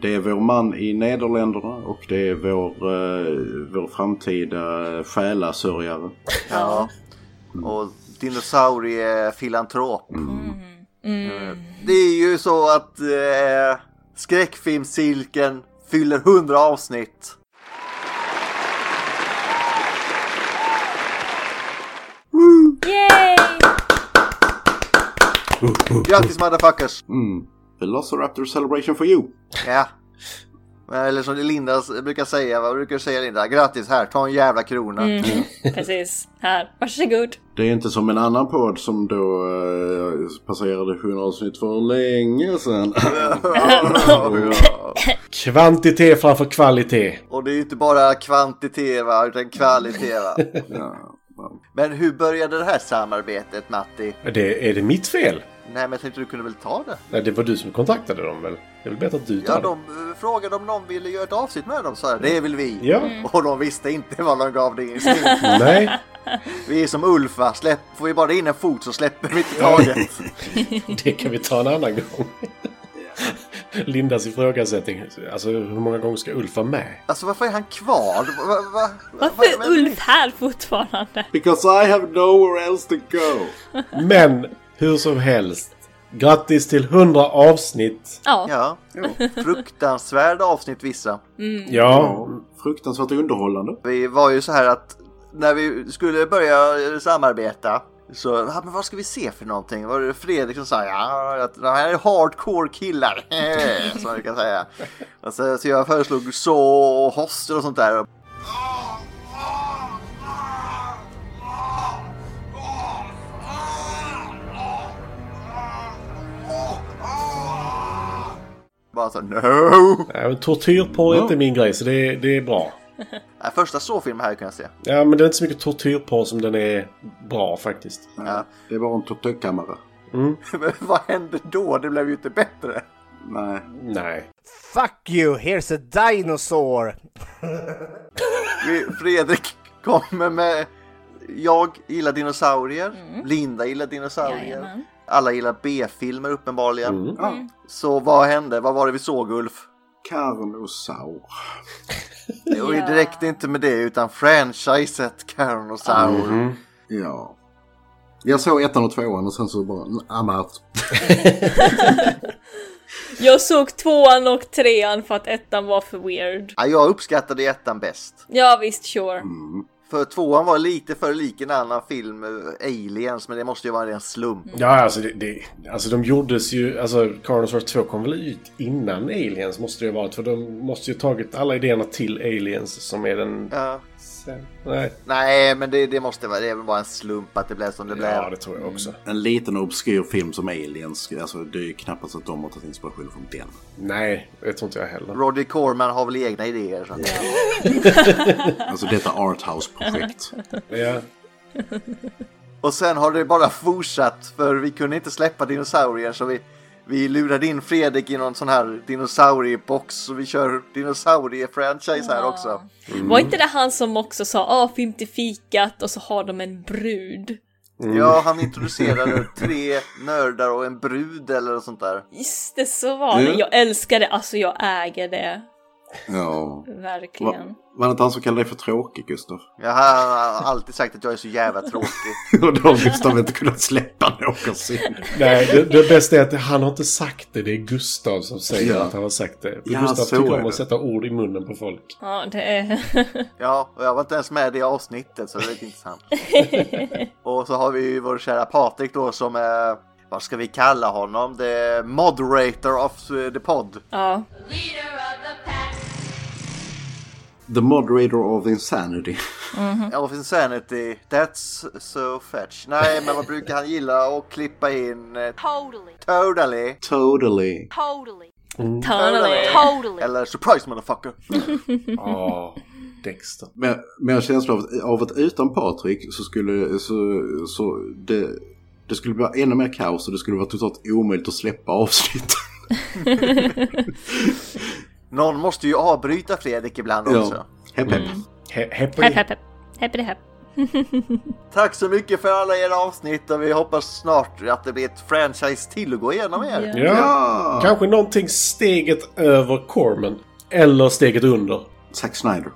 Speaker 14: Det är vår man i Nederländerna och det är vår, eh, vår framtida själasörjare.
Speaker 17: Ja. Och dinosauriefilantrop.
Speaker 16: Mm.
Speaker 17: Det är ju så att eh, skräckfilmscirkeln fyller 100 avsnitt.
Speaker 16: Yay!
Speaker 17: Grattis motherfuckers!
Speaker 14: Mm. Velociraptor celebration for you.
Speaker 17: Ja. Eller som Linda brukar säga, vad brukar du säga Linda? Grattis här, ta en jävla krona.
Speaker 16: Mm. Precis. Här, varsågod.
Speaker 14: Det är inte som en annan podd som då eh, passerade 100 avsnitt för länge sedan.
Speaker 18: Kvantitet framför kvalitet.
Speaker 17: Och det är ju inte bara kvantitet va, utan kvalitet va. Men hur började det här samarbetet Matti?
Speaker 18: Det, är det mitt fel?
Speaker 17: Nej men jag tänkte du kunde väl ta det?
Speaker 18: Nej, det var du som kontaktade dem väl? Det är väl bättre att du tar
Speaker 17: Ja,
Speaker 18: det.
Speaker 17: de eh, frågade om någon ville göra ett avsnitt med dem, sa jag. Det vill vi.
Speaker 18: Ja. Mm.
Speaker 17: Och de visste inte vad de gav det instinkt.
Speaker 18: Nej.
Speaker 17: Vi är som Ulf va, Släpp, får vi bara in en fot så släpper vi inte taget.
Speaker 18: Det kan vi ta en annan gång. Lindas ifrågasättning. Alltså hur många gånger ska Ulf vara med?
Speaker 17: Alltså varför är han kvar? Va, va, va,
Speaker 16: Varför är Ulf här fortfarande?
Speaker 14: Because I have nowhere else to go.
Speaker 18: Men hur som helst. Grattis till 100 avsnitt!
Speaker 16: Ja.
Speaker 17: Ja, fruktansvärda avsnitt vissa.
Speaker 16: Mm.
Speaker 18: Ja.
Speaker 14: Fruktansvärt underhållande.
Speaker 17: Vi var ju så här att när vi skulle börja samarbeta så, ja, men vad ska vi se för någonting? Var det Fredrik som sa ja, att de här är hardcore killar, som man kan säga. Och så, så jag föreslog så och hostel och sånt där. Bara så no!
Speaker 18: Nej, men tortyrporr är inte min grej, så det, det är bra.
Speaker 17: Nej, första så-filmen här kan jag se.
Speaker 18: Ja, men det är inte så mycket tortyrporr som den är bra faktiskt.
Speaker 17: Ja.
Speaker 14: Det var en tortyrkammare.
Speaker 18: Mm.
Speaker 17: Men vad hände då? Det blev ju inte bättre.
Speaker 14: Nej.
Speaker 18: Nej.
Speaker 3: Fuck you, here's a dinosaur!
Speaker 17: Fredrik kommer med Jag gillar dinosaurier, Linda gillar dinosaurier.
Speaker 16: Jajamän.
Speaker 17: Alla gillar B-filmer uppenbarligen.
Speaker 14: Mm. Ja.
Speaker 17: Så vad hände? Vad var det vi såg Ulf?
Speaker 14: Carnosaur.
Speaker 17: Det var ju direkt inte med det utan franchiset Carnosaur.
Speaker 14: Mhm. Ja. Jag såg ettan och tvåan och sen så bara, I'm out.
Speaker 16: Jag såg tvåan och trean för att ettan var för weird.
Speaker 17: Ja, jag uppskattade ettan bäst.
Speaker 16: Ja visst, sure.
Speaker 17: För tvåan var lite för lik en annan film, eh, Aliens, men det måste ju vara en slump.
Speaker 18: Ja, alltså, det, det, alltså de gjordes ju... Alltså Carnosaur 2 kom väl ut innan Aliens måste det ju ha varit. För de måste ju tagit alla idéerna till Aliens som är den...
Speaker 17: Ja.
Speaker 18: Sen, nej.
Speaker 17: Nej, men det, det måste vara, det är väl bara en slump att det blev som det blev.
Speaker 18: Ja, det tror jag också.
Speaker 14: En liten obskyr film som Aliens, alltså det är ju knappast att de har tagit inspiration från den.
Speaker 18: Nej, det tror inte jag heller.
Speaker 17: Roger Corman har väl egna idéer. Så.
Speaker 14: Alltså detta arthouse-projekt.
Speaker 18: Ja.
Speaker 17: Och sen har det bara fortsatt för vi kunde inte släppa dinosaurier så vi, vi lurade in Fredrik i någon sån här dinosauriebox så vi kör dinosaurier-franchise här också.
Speaker 16: Var inte det han som också sa ah, film till fikat och så har de en brud?
Speaker 17: Ja, han introducerade tre nördar och en brud eller något sånt där.
Speaker 16: Just det, så var det.
Speaker 14: Mm.
Speaker 16: Jag älskar det, alltså jag äger det.
Speaker 14: Ja.
Speaker 16: Verkligen.
Speaker 14: Va, var det inte han som kallade dig för tråkig, Gustav?
Speaker 17: Jag har alltid sagt att jag är så jävla tråkig.
Speaker 14: Och då har Gustav inte kunnat släppa någonsin.
Speaker 18: Nej, det, det bästa är att han har inte sagt det. Det är Gustav som säger
Speaker 14: Ja.
Speaker 18: att han har sagt det.
Speaker 14: Ja,
Speaker 18: Gustav
Speaker 14: så
Speaker 18: tycker om att sätta ord i munnen på folk.
Speaker 16: Ja, det är...
Speaker 17: Ja, och jag var inte ens med i det avsnittet så det är lite intressant. och så har vi ju vår kära Patrik då som är, vad ska vi kalla honom? The moderator of the pod.
Speaker 16: ja.
Speaker 14: The moderator of insanity.
Speaker 17: Of insanity, that's so fetch. Nej, men vad brukar han gilla att klippa in? eh,
Speaker 6: Totally.
Speaker 17: Totally.
Speaker 14: Totally.
Speaker 6: Totally.
Speaker 16: Totally.
Speaker 6: Totally.
Speaker 17: Eller surprise motherfucker.
Speaker 18: Ja, Dexter.
Speaker 14: Men, men jag har känslan av, att- av att utan Patrik så skulle så, så det, det skulle bli ännu mer kaos och det skulle vara totalt omöjligt att släppa avsnitt.
Speaker 17: Någon måste ju avbryta Fredrik ibland också.
Speaker 14: ja. Hepp hepp.
Speaker 18: He- Hepp
Speaker 16: Hepp, hepp, hepp. Hepp, hepp.
Speaker 17: Tack så mycket för alla era avsnitt och vi hoppas snart att det blir ett franchise till att gå igenom er.
Speaker 18: Ja.
Speaker 14: Ja.
Speaker 18: Kanske någonting steget över Corman. Eller steget under.
Speaker 14: Zack Snyder.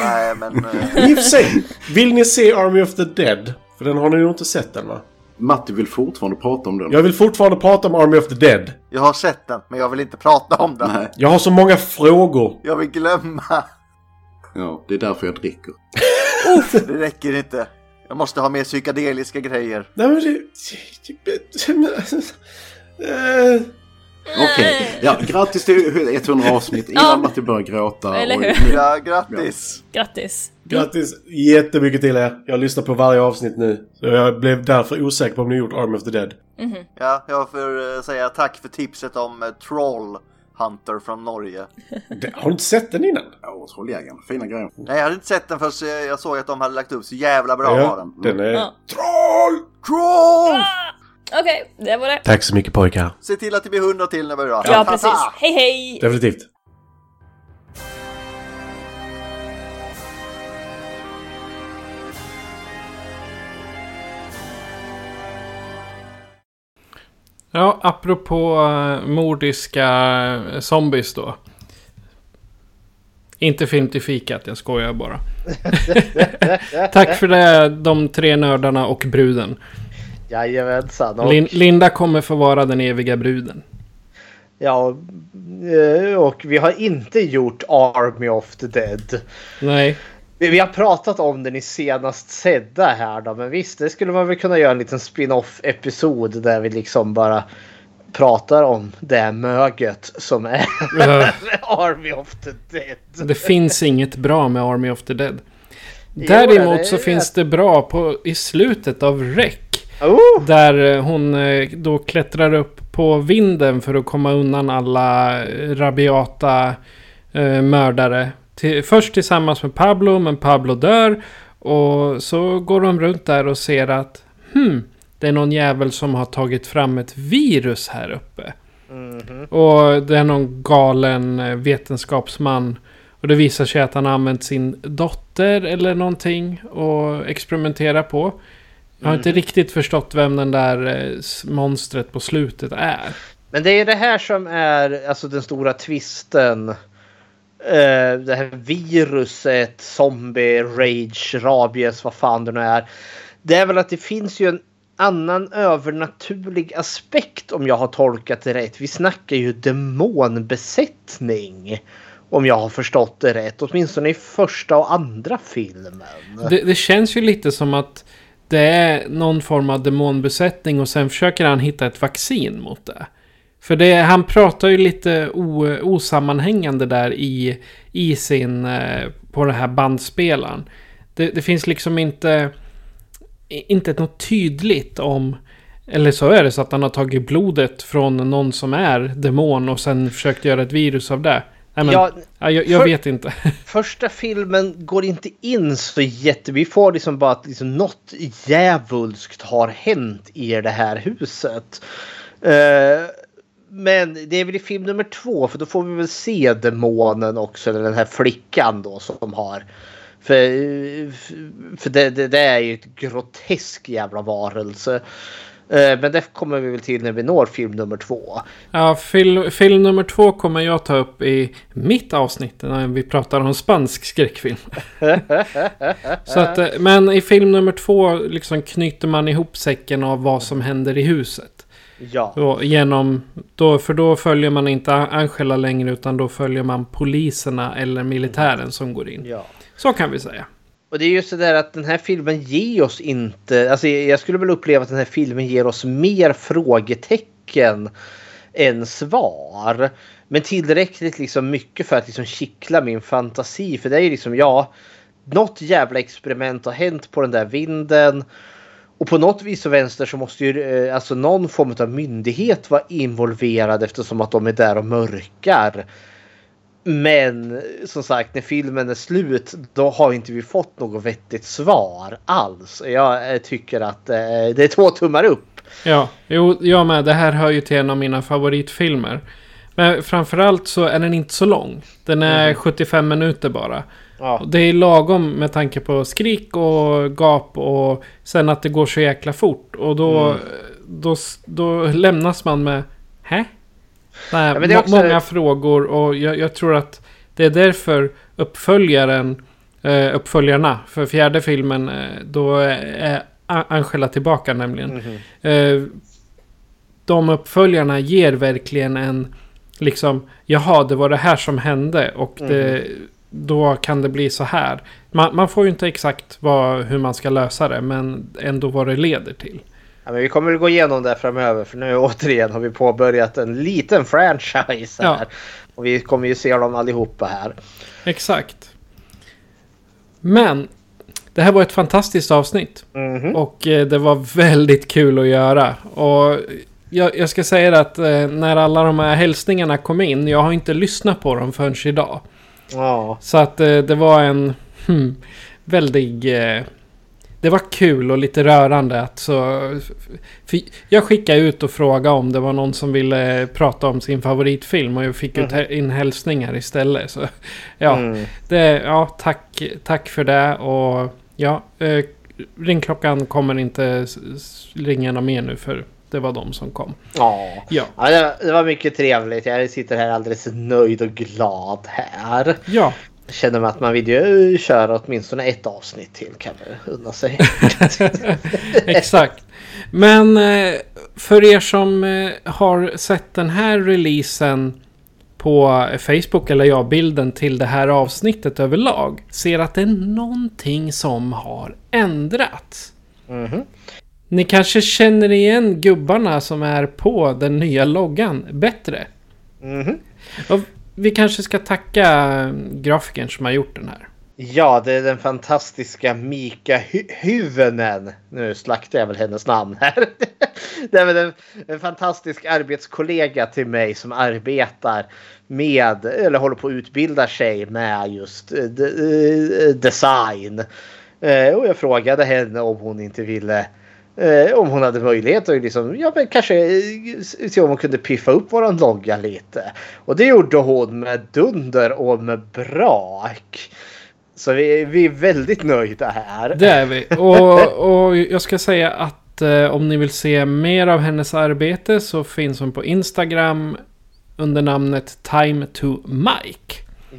Speaker 17: Nej, men... eh,
Speaker 18: I och för sig, vill ni se Army of the Dead? För den har ni nog inte sett än va?
Speaker 14: Matti vill fortfarande prata om den.
Speaker 18: Jag vill fortfarande prata om Army of the Dead.
Speaker 17: Jag har sett den, men jag vill inte prata om den.
Speaker 14: Nej.
Speaker 18: Jag har så många frågor.
Speaker 17: Jag vill glömma.
Speaker 14: Ja, det är därför jag dricker.
Speaker 17: Det räcker inte. Jag måste ha mer psykedeliska grejer.
Speaker 18: Nej men det...
Speaker 14: Okej, ja, grattis till 100 avsnitt innan
Speaker 16: Ja.
Speaker 14: Matti börjar gråta.
Speaker 16: Eller
Speaker 14: och-
Speaker 16: hur?
Speaker 17: Ja, grattis.
Speaker 16: Grattis.
Speaker 18: Grattis jättemycket till er. Jag lyssnar på varje avsnitt nu. Så jag blev därför osäker på om ni gjort Army of the Dead.
Speaker 17: Ja, jag får eh, säga tack för tipset om eh, Troll Hunter från Norge.
Speaker 18: Det, har du inte sett den innan?
Speaker 14: Ja, Trolljägaren. Fina grejer.
Speaker 17: Nej, jag hade inte sett den förrän jag jag såg att de hade lagt upp så jävla bra var den.
Speaker 18: den är...
Speaker 16: Ja.
Speaker 18: Troll!
Speaker 17: Troll!
Speaker 16: Okej, det var det.
Speaker 18: Tack så mycket pojkar.
Speaker 17: Se till att det blir 100 till när vi drar.
Speaker 16: Ja, precis. Hej, hej!
Speaker 18: Definitivt.
Speaker 1: Ja, apropå uh, mordiska eh, zombies då. Inte film till fikat, jag skojar bara. Tack för det, de tre nördarna och bruden.
Speaker 3: Jajamensan. Och,
Speaker 1: Lin Linda kommer få vara den eviga bruden.
Speaker 3: ja, eh, och vi har inte gjort Army of the Dead.
Speaker 1: Nej.
Speaker 3: Vi, vi har pratat om den i senast sedda här då, men visst, det skulle man väl kunna göra en liten spin-off episod där vi liksom bara pratar om det möget som är
Speaker 1: Ja.
Speaker 3: Army of the Dead.
Speaker 1: Det finns inget bra med Army of the Dead. Däremot så finns det bra på, i slutet av Rec.
Speaker 3: Oh!
Speaker 1: Där eh, hon eh, då klättrar upp på vinden för att komma undan alla eh, rabiata eh, mördare. Till, först tillsammans med Pablo, men Pablo dör. Och så går de runt där och ser att hmm, det är någon jävel som har tagit fram ett virus här uppe.
Speaker 3: Mhm.
Speaker 1: Och det är någon galen eh, vetenskapsman. Och det visar sig att han har använt sin dotter eller någonting och experimentera på. Jag har inte
Speaker 3: Mhm.
Speaker 1: riktigt förstått vem den där eh, monstret på slutet är.
Speaker 3: Men det är det här som är alltså den stora twisten. Eh, det här viruset, zombie, rage, rabies, vad fan det nu är. Det är väl att det finns ju en annan övernaturlig aspekt om jag har tolkat det rätt. Vi snackar ju demonbesättning. Om jag har förstått det rätt. Åtminstone i första och andra filmen.
Speaker 1: Det, det känns ju lite som att det är någon form av demonbesättning och sen försöker han hitta ett vaccin mot det. För det, han pratar ju lite o, osammanhängande där i, i sin, eh, på den här bandspelaren. Det, det finns liksom inte, inte något tydligt om, eller så är det så att han har tagit blodet från någon som är demon och sen försökt göra ett virus av det. Nej, men,
Speaker 3: Ja,
Speaker 1: ja, jag, jag
Speaker 3: för-
Speaker 1: vet inte.
Speaker 3: Första filmen går inte in så jätte... Vi får liksom bara att liksom något djävulskt har hänt i det här huset. Eh, men det är väl i film nummer två för då får vi väl se demonen också. Eller den här flickan då som har... För, för det, det, det är ju ett grotesk jävla varelse. Eh, men det kommer vi väl till när vi når film nummer två.
Speaker 1: Ja, film, film nummer två kommer jag ta upp i mitt avsnitt när vi pratar om spansk skräckfilm. Så att, eh, men i film nummer två liksom knyter man ihop säcken av vad som händer i huset.
Speaker 3: Ja.
Speaker 1: Och genom, då, för då följer man inte Angela längre utan då följer man poliserna eller militären som går in.
Speaker 3: Ja.
Speaker 1: Så kan vi säga.
Speaker 3: Och det är just det där att den här filmen ger oss inte... Alltså jag skulle väl uppleva att den här filmen ger oss mer frågetecken än svar. Men tillräckligt liksom mycket för att liksom kittla min fantasi. För det är ju liksom, ja, något jävla experiment har hänt på den där vinden. Och på något vis och vänster så måste ju eh, alltså någon form av myndighet vara involverad eftersom att de är där och mörkar. Men som sagt när filmen är slut då har inte vi fått något vettigt svar alls. Jag eh, tycker att eh, det är två tummar upp.
Speaker 1: Ja, jo, jag med. Det här hör ju till en av mina favoritfilmer. Men framförallt så är den inte så lång. Den är
Speaker 3: Mhm.
Speaker 1: 75 minuter bara.
Speaker 3: Ja.
Speaker 1: Det är lagom med tanke på skrik och gap och sen att det går så jäkla fort. Och då,
Speaker 3: Mm.
Speaker 1: då, då lämnas man med Hä? Nej,
Speaker 3: Ja, också-
Speaker 1: Många frågor och jag, jag tror att det är därför uppföljaren, eh, uppföljarna för fjärde filmen, eh, då är Angela tillbaka nämligen. Eh, de uppföljarna ger verkligen en liksom jaha det var det här som hände och det, då kan det bli så här. Man, man får ju inte exakt vad, hur man ska lösa det men ändå vad det leder till.
Speaker 3: Ja, men vi kommer att gå igenom det framöver för nu återigen har vi påbörjat en liten franchise här.
Speaker 1: Ja.
Speaker 3: Och vi kommer ju se dem allihopa här.
Speaker 1: Exakt. Men det här var ett fantastiskt avsnitt.
Speaker 3: Mhm.
Speaker 1: Och eh, det var väldigt kul att göra. Och jag, jag ska säga att eh, när alla de här hälsningarna kom in, jag har inte lyssnat på dem förrän idag.
Speaker 3: Ja.
Speaker 1: Så att eh, det var en hmm, väldigt... Eh, det var kul och lite rörande att så... För jag skickade ut och frågade om det var någon som ville prata om sin favoritfilm och jag fick ut
Speaker 3: Mhm.
Speaker 1: in hälsningar istället. Så ja,
Speaker 3: Mm.
Speaker 1: det, ja tack, tack för det och ja, eh, ringklockan kommer inte ringa någon mer nu för det var de som kom.
Speaker 3: Ja.
Speaker 1: Ja.
Speaker 3: Ja, det, var, det var mycket trevligt. Jag sitter här alldeles nöjd och glad här.
Speaker 1: Ja,
Speaker 3: känner man att man vill ju köra åtminstone ett avsnitt till kan man unna sig.
Speaker 1: Exakt. Men eh, för er som eh, har sett den här releasen på Facebook eller ja, bilden till det här avsnittet överlag ser att det är någonting som har ändrats.
Speaker 3: Mhm.
Speaker 1: Ni kanske känner igen gubbarna som är på den nya loggan bättre.
Speaker 3: Mhm.
Speaker 1: Och vi kanske ska tacka eh, grafikern som har gjort den här.
Speaker 3: Ja, det är den fantastiska Mika Hy- Hyvönen. Nu slaktar jag väl hennes namn här. det är en, en fantastisk arbetskollega till mig som arbetar med, eller håller på att utbilda sig med just eh, de, eh, design. Och jag frågade henne om hon inte ville Eh, om hon hade möjlighet att liksom, ja, men kanske eh, se om hon kunde piffa upp våran logga lite. Och det gjorde hon med dunder och med brak. Så vi, vi är väldigt nöjda här.
Speaker 1: Det är vi. Och, och jag ska säga att eh, om ni vill se mer av hennes arbete så finns hon på Instagram under namnet Time to Mike.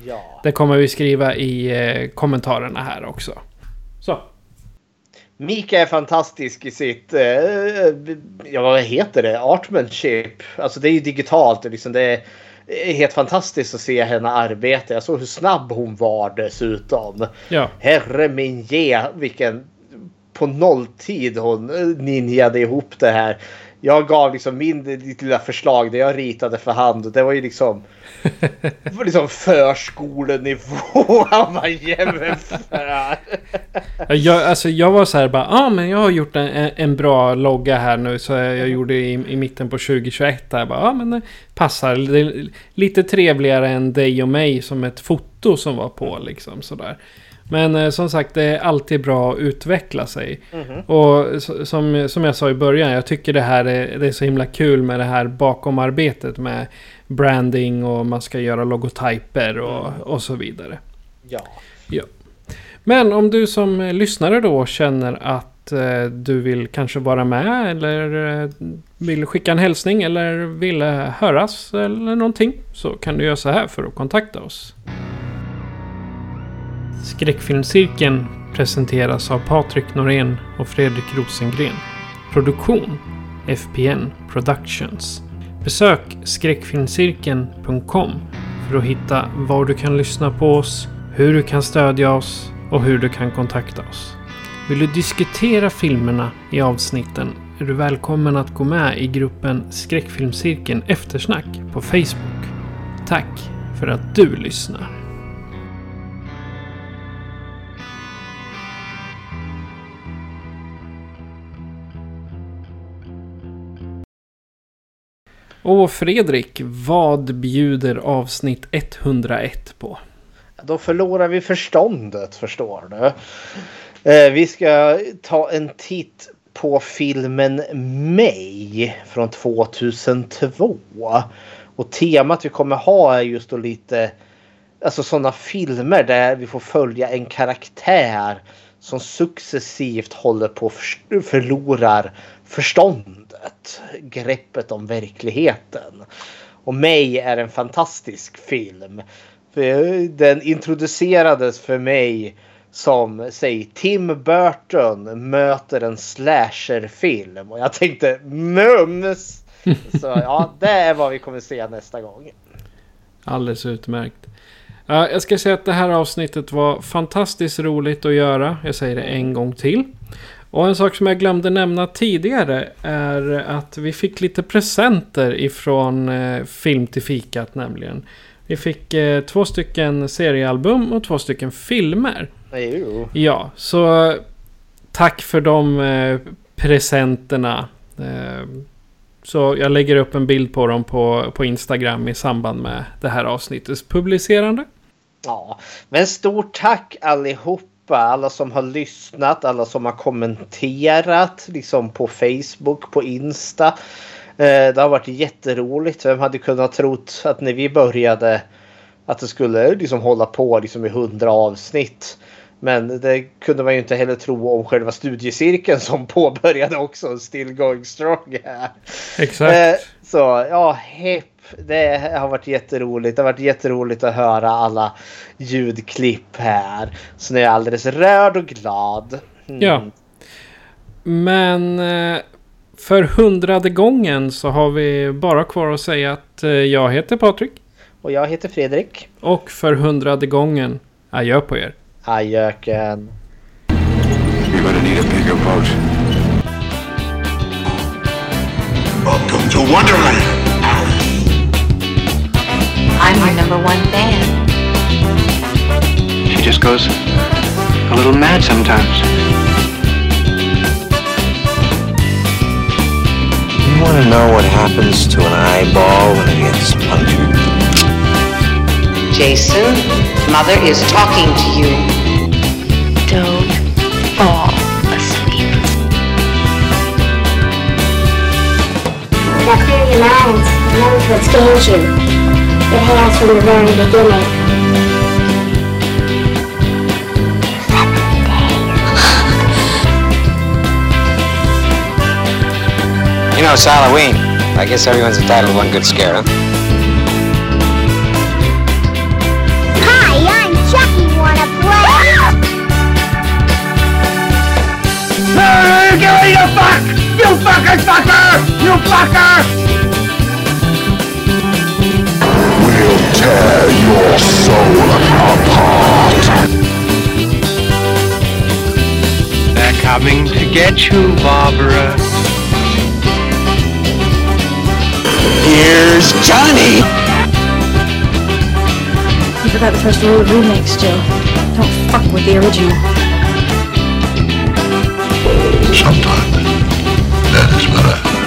Speaker 3: Ja.
Speaker 1: Det kommer vi skriva i eh, kommentarerna här också.
Speaker 3: Mika är fantastisk i sitt, eh, ja vad heter det, artmanship. Alltså det är ju digitalt och liksom det är helt fantastiskt att se henne arbeta. Jag såg hur snabb hon var dessutom.
Speaker 1: Ja.
Speaker 3: Herre min ge vilken på nolltid hon eh, ninjade ihop det här. Jag gav liksom min ditt lilla förslag det jag ritade för hand och det var ju liksom var liksom förskolenivå han var jämför.
Speaker 1: Jag, alltså jag var så här bara, ja ah, men jag har gjort en, en bra logga här nu så jag gjorde i, i mitten på 2021. Ja ah, men det passar. Det lite trevligare än dig och mig som ett foto som var på liksom sådär. Men eh, som sagt, det är alltid bra att utveckla sig.
Speaker 3: Mhm.
Speaker 1: Och som, som jag sa i början, jag tycker det här är, det är så himla kul med det här bakomarbetet med branding och man ska göra logotyper och, och så vidare.
Speaker 3: Ja.
Speaker 1: Ja. Men om du som lyssnare då känner att eh, du vill kanske vara med eller eh, vill skicka en hälsning eller vill eh, höras eller någonting så kan du göra så här för att kontakta oss. Skräckfilmscirkeln presenteras av Patrik Norén och Fredrik Rosengren. Produktion FPN Productions. Besök skräckfilmscirkeln.com för att hitta var du kan lyssna på oss, hur du kan stödja oss och hur du kan kontakta oss. Vill du diskutera filmerna i avsnitten är du välkommen att gå med i gruppen Skräckfilmscirkeln Eftersnack på Facebook. Tack för att du lyssnar. Och Fredrik, vad bjuder avsnitt 101 på?
Speaker 3: Då förlorar vi förståndet förstår du. Eh, vi ska ta en titt på filmen Mig från 2002. Och temat vi kommer ha är just då lite alltså sådana filmer där vi får följa en karaktär som successivt håller på att förlorar förstånd förståndet. Greppet om verkligheten. Och mig är en fantastisk film. Den introducerades för mig som säg Tim Burton möter en slasherfilm. Och jag tänkte mums! Så ja, det är vad vi kommer se nästa gång.
Speaker 1: Alldeles utmärkt. Ja, jag ska säga att det här avsnittet var fantastiskt roligt att göra. Jag säger det en gång till. Och en sak som jag glömde nämna tidigare är att vi fick lite presenter ifrån eh, Film till fikat nämligen. Vi fick eh, två stycken seriealbum och två stycken filmer.
Speaker 3: Jo.
Speaker 1: Ja, så tack för de eh, presenterna. Så jag lägger upp en bild på dem på, på Instagram i samband med det här avsnittets publicerande.
Speaker 3: Ja, men stort tack allihopa. Alla som har lyssnat, alla som har kommenterat liksom på Facebook, på Insta. Eh, Det har varit jätteroligt. Vem hade kunnat trott att när vi började att det skulle liksom hålla på liksom i hundra avsnitt. Men det kunde man ju inte heller tro om själva studiecirkeln som påbörjade också. Still going strong här.
Speaker 1: Exakt.
Speaker 3: Eh, Så ja, hepp Det har varit jätteroligt. Det har varit jätteroligt att höra alla ljudklipp här. Så nu är jag alldeles rörd och glad. Mm.
Speaker 1: Ja. Men eh, för hundrade gången så har vi bara kvar att säga att eh, jag heter Patrik.
Speaker 3: Och jag heter Fredrik.
Speaker 1: Och för hundrade gången, adjö på er.
Speaker 3: Adjöken.
Speaker 8: You're gonna need a bigger boat.
Speaker 19: Welcome to Wonderland.
Speaker 6: I'm number one fan.
Speaker 7: She just goes a little mad sometimes.
Speaker 20: You want to know what happens to an eyeball when it gets punctured?
Speaker 21: Jason, Mother is talking to you.
Speaker 6: Don't fall asleep.
Speaker 22: Now clear your minds. Remember what scares you. It has from the very beginning.
Speaker 20: You know, it's Halloween. I guess everyone's entitled to one good scare, huh?
Speaker 22: Hi, I'm Chucky. Wanna play?
Speaker 19: you fuck! You fucking fucker! You fucker! Tear your soul apart.
Speaker 7: They're coming to get you, Barbara.
Speaker 20: Here's Johnny!
Speaker 23: You forgot the first rule of remakes, Joe. Don't fuck with the original.
Speaker 19: Sometimes that is better.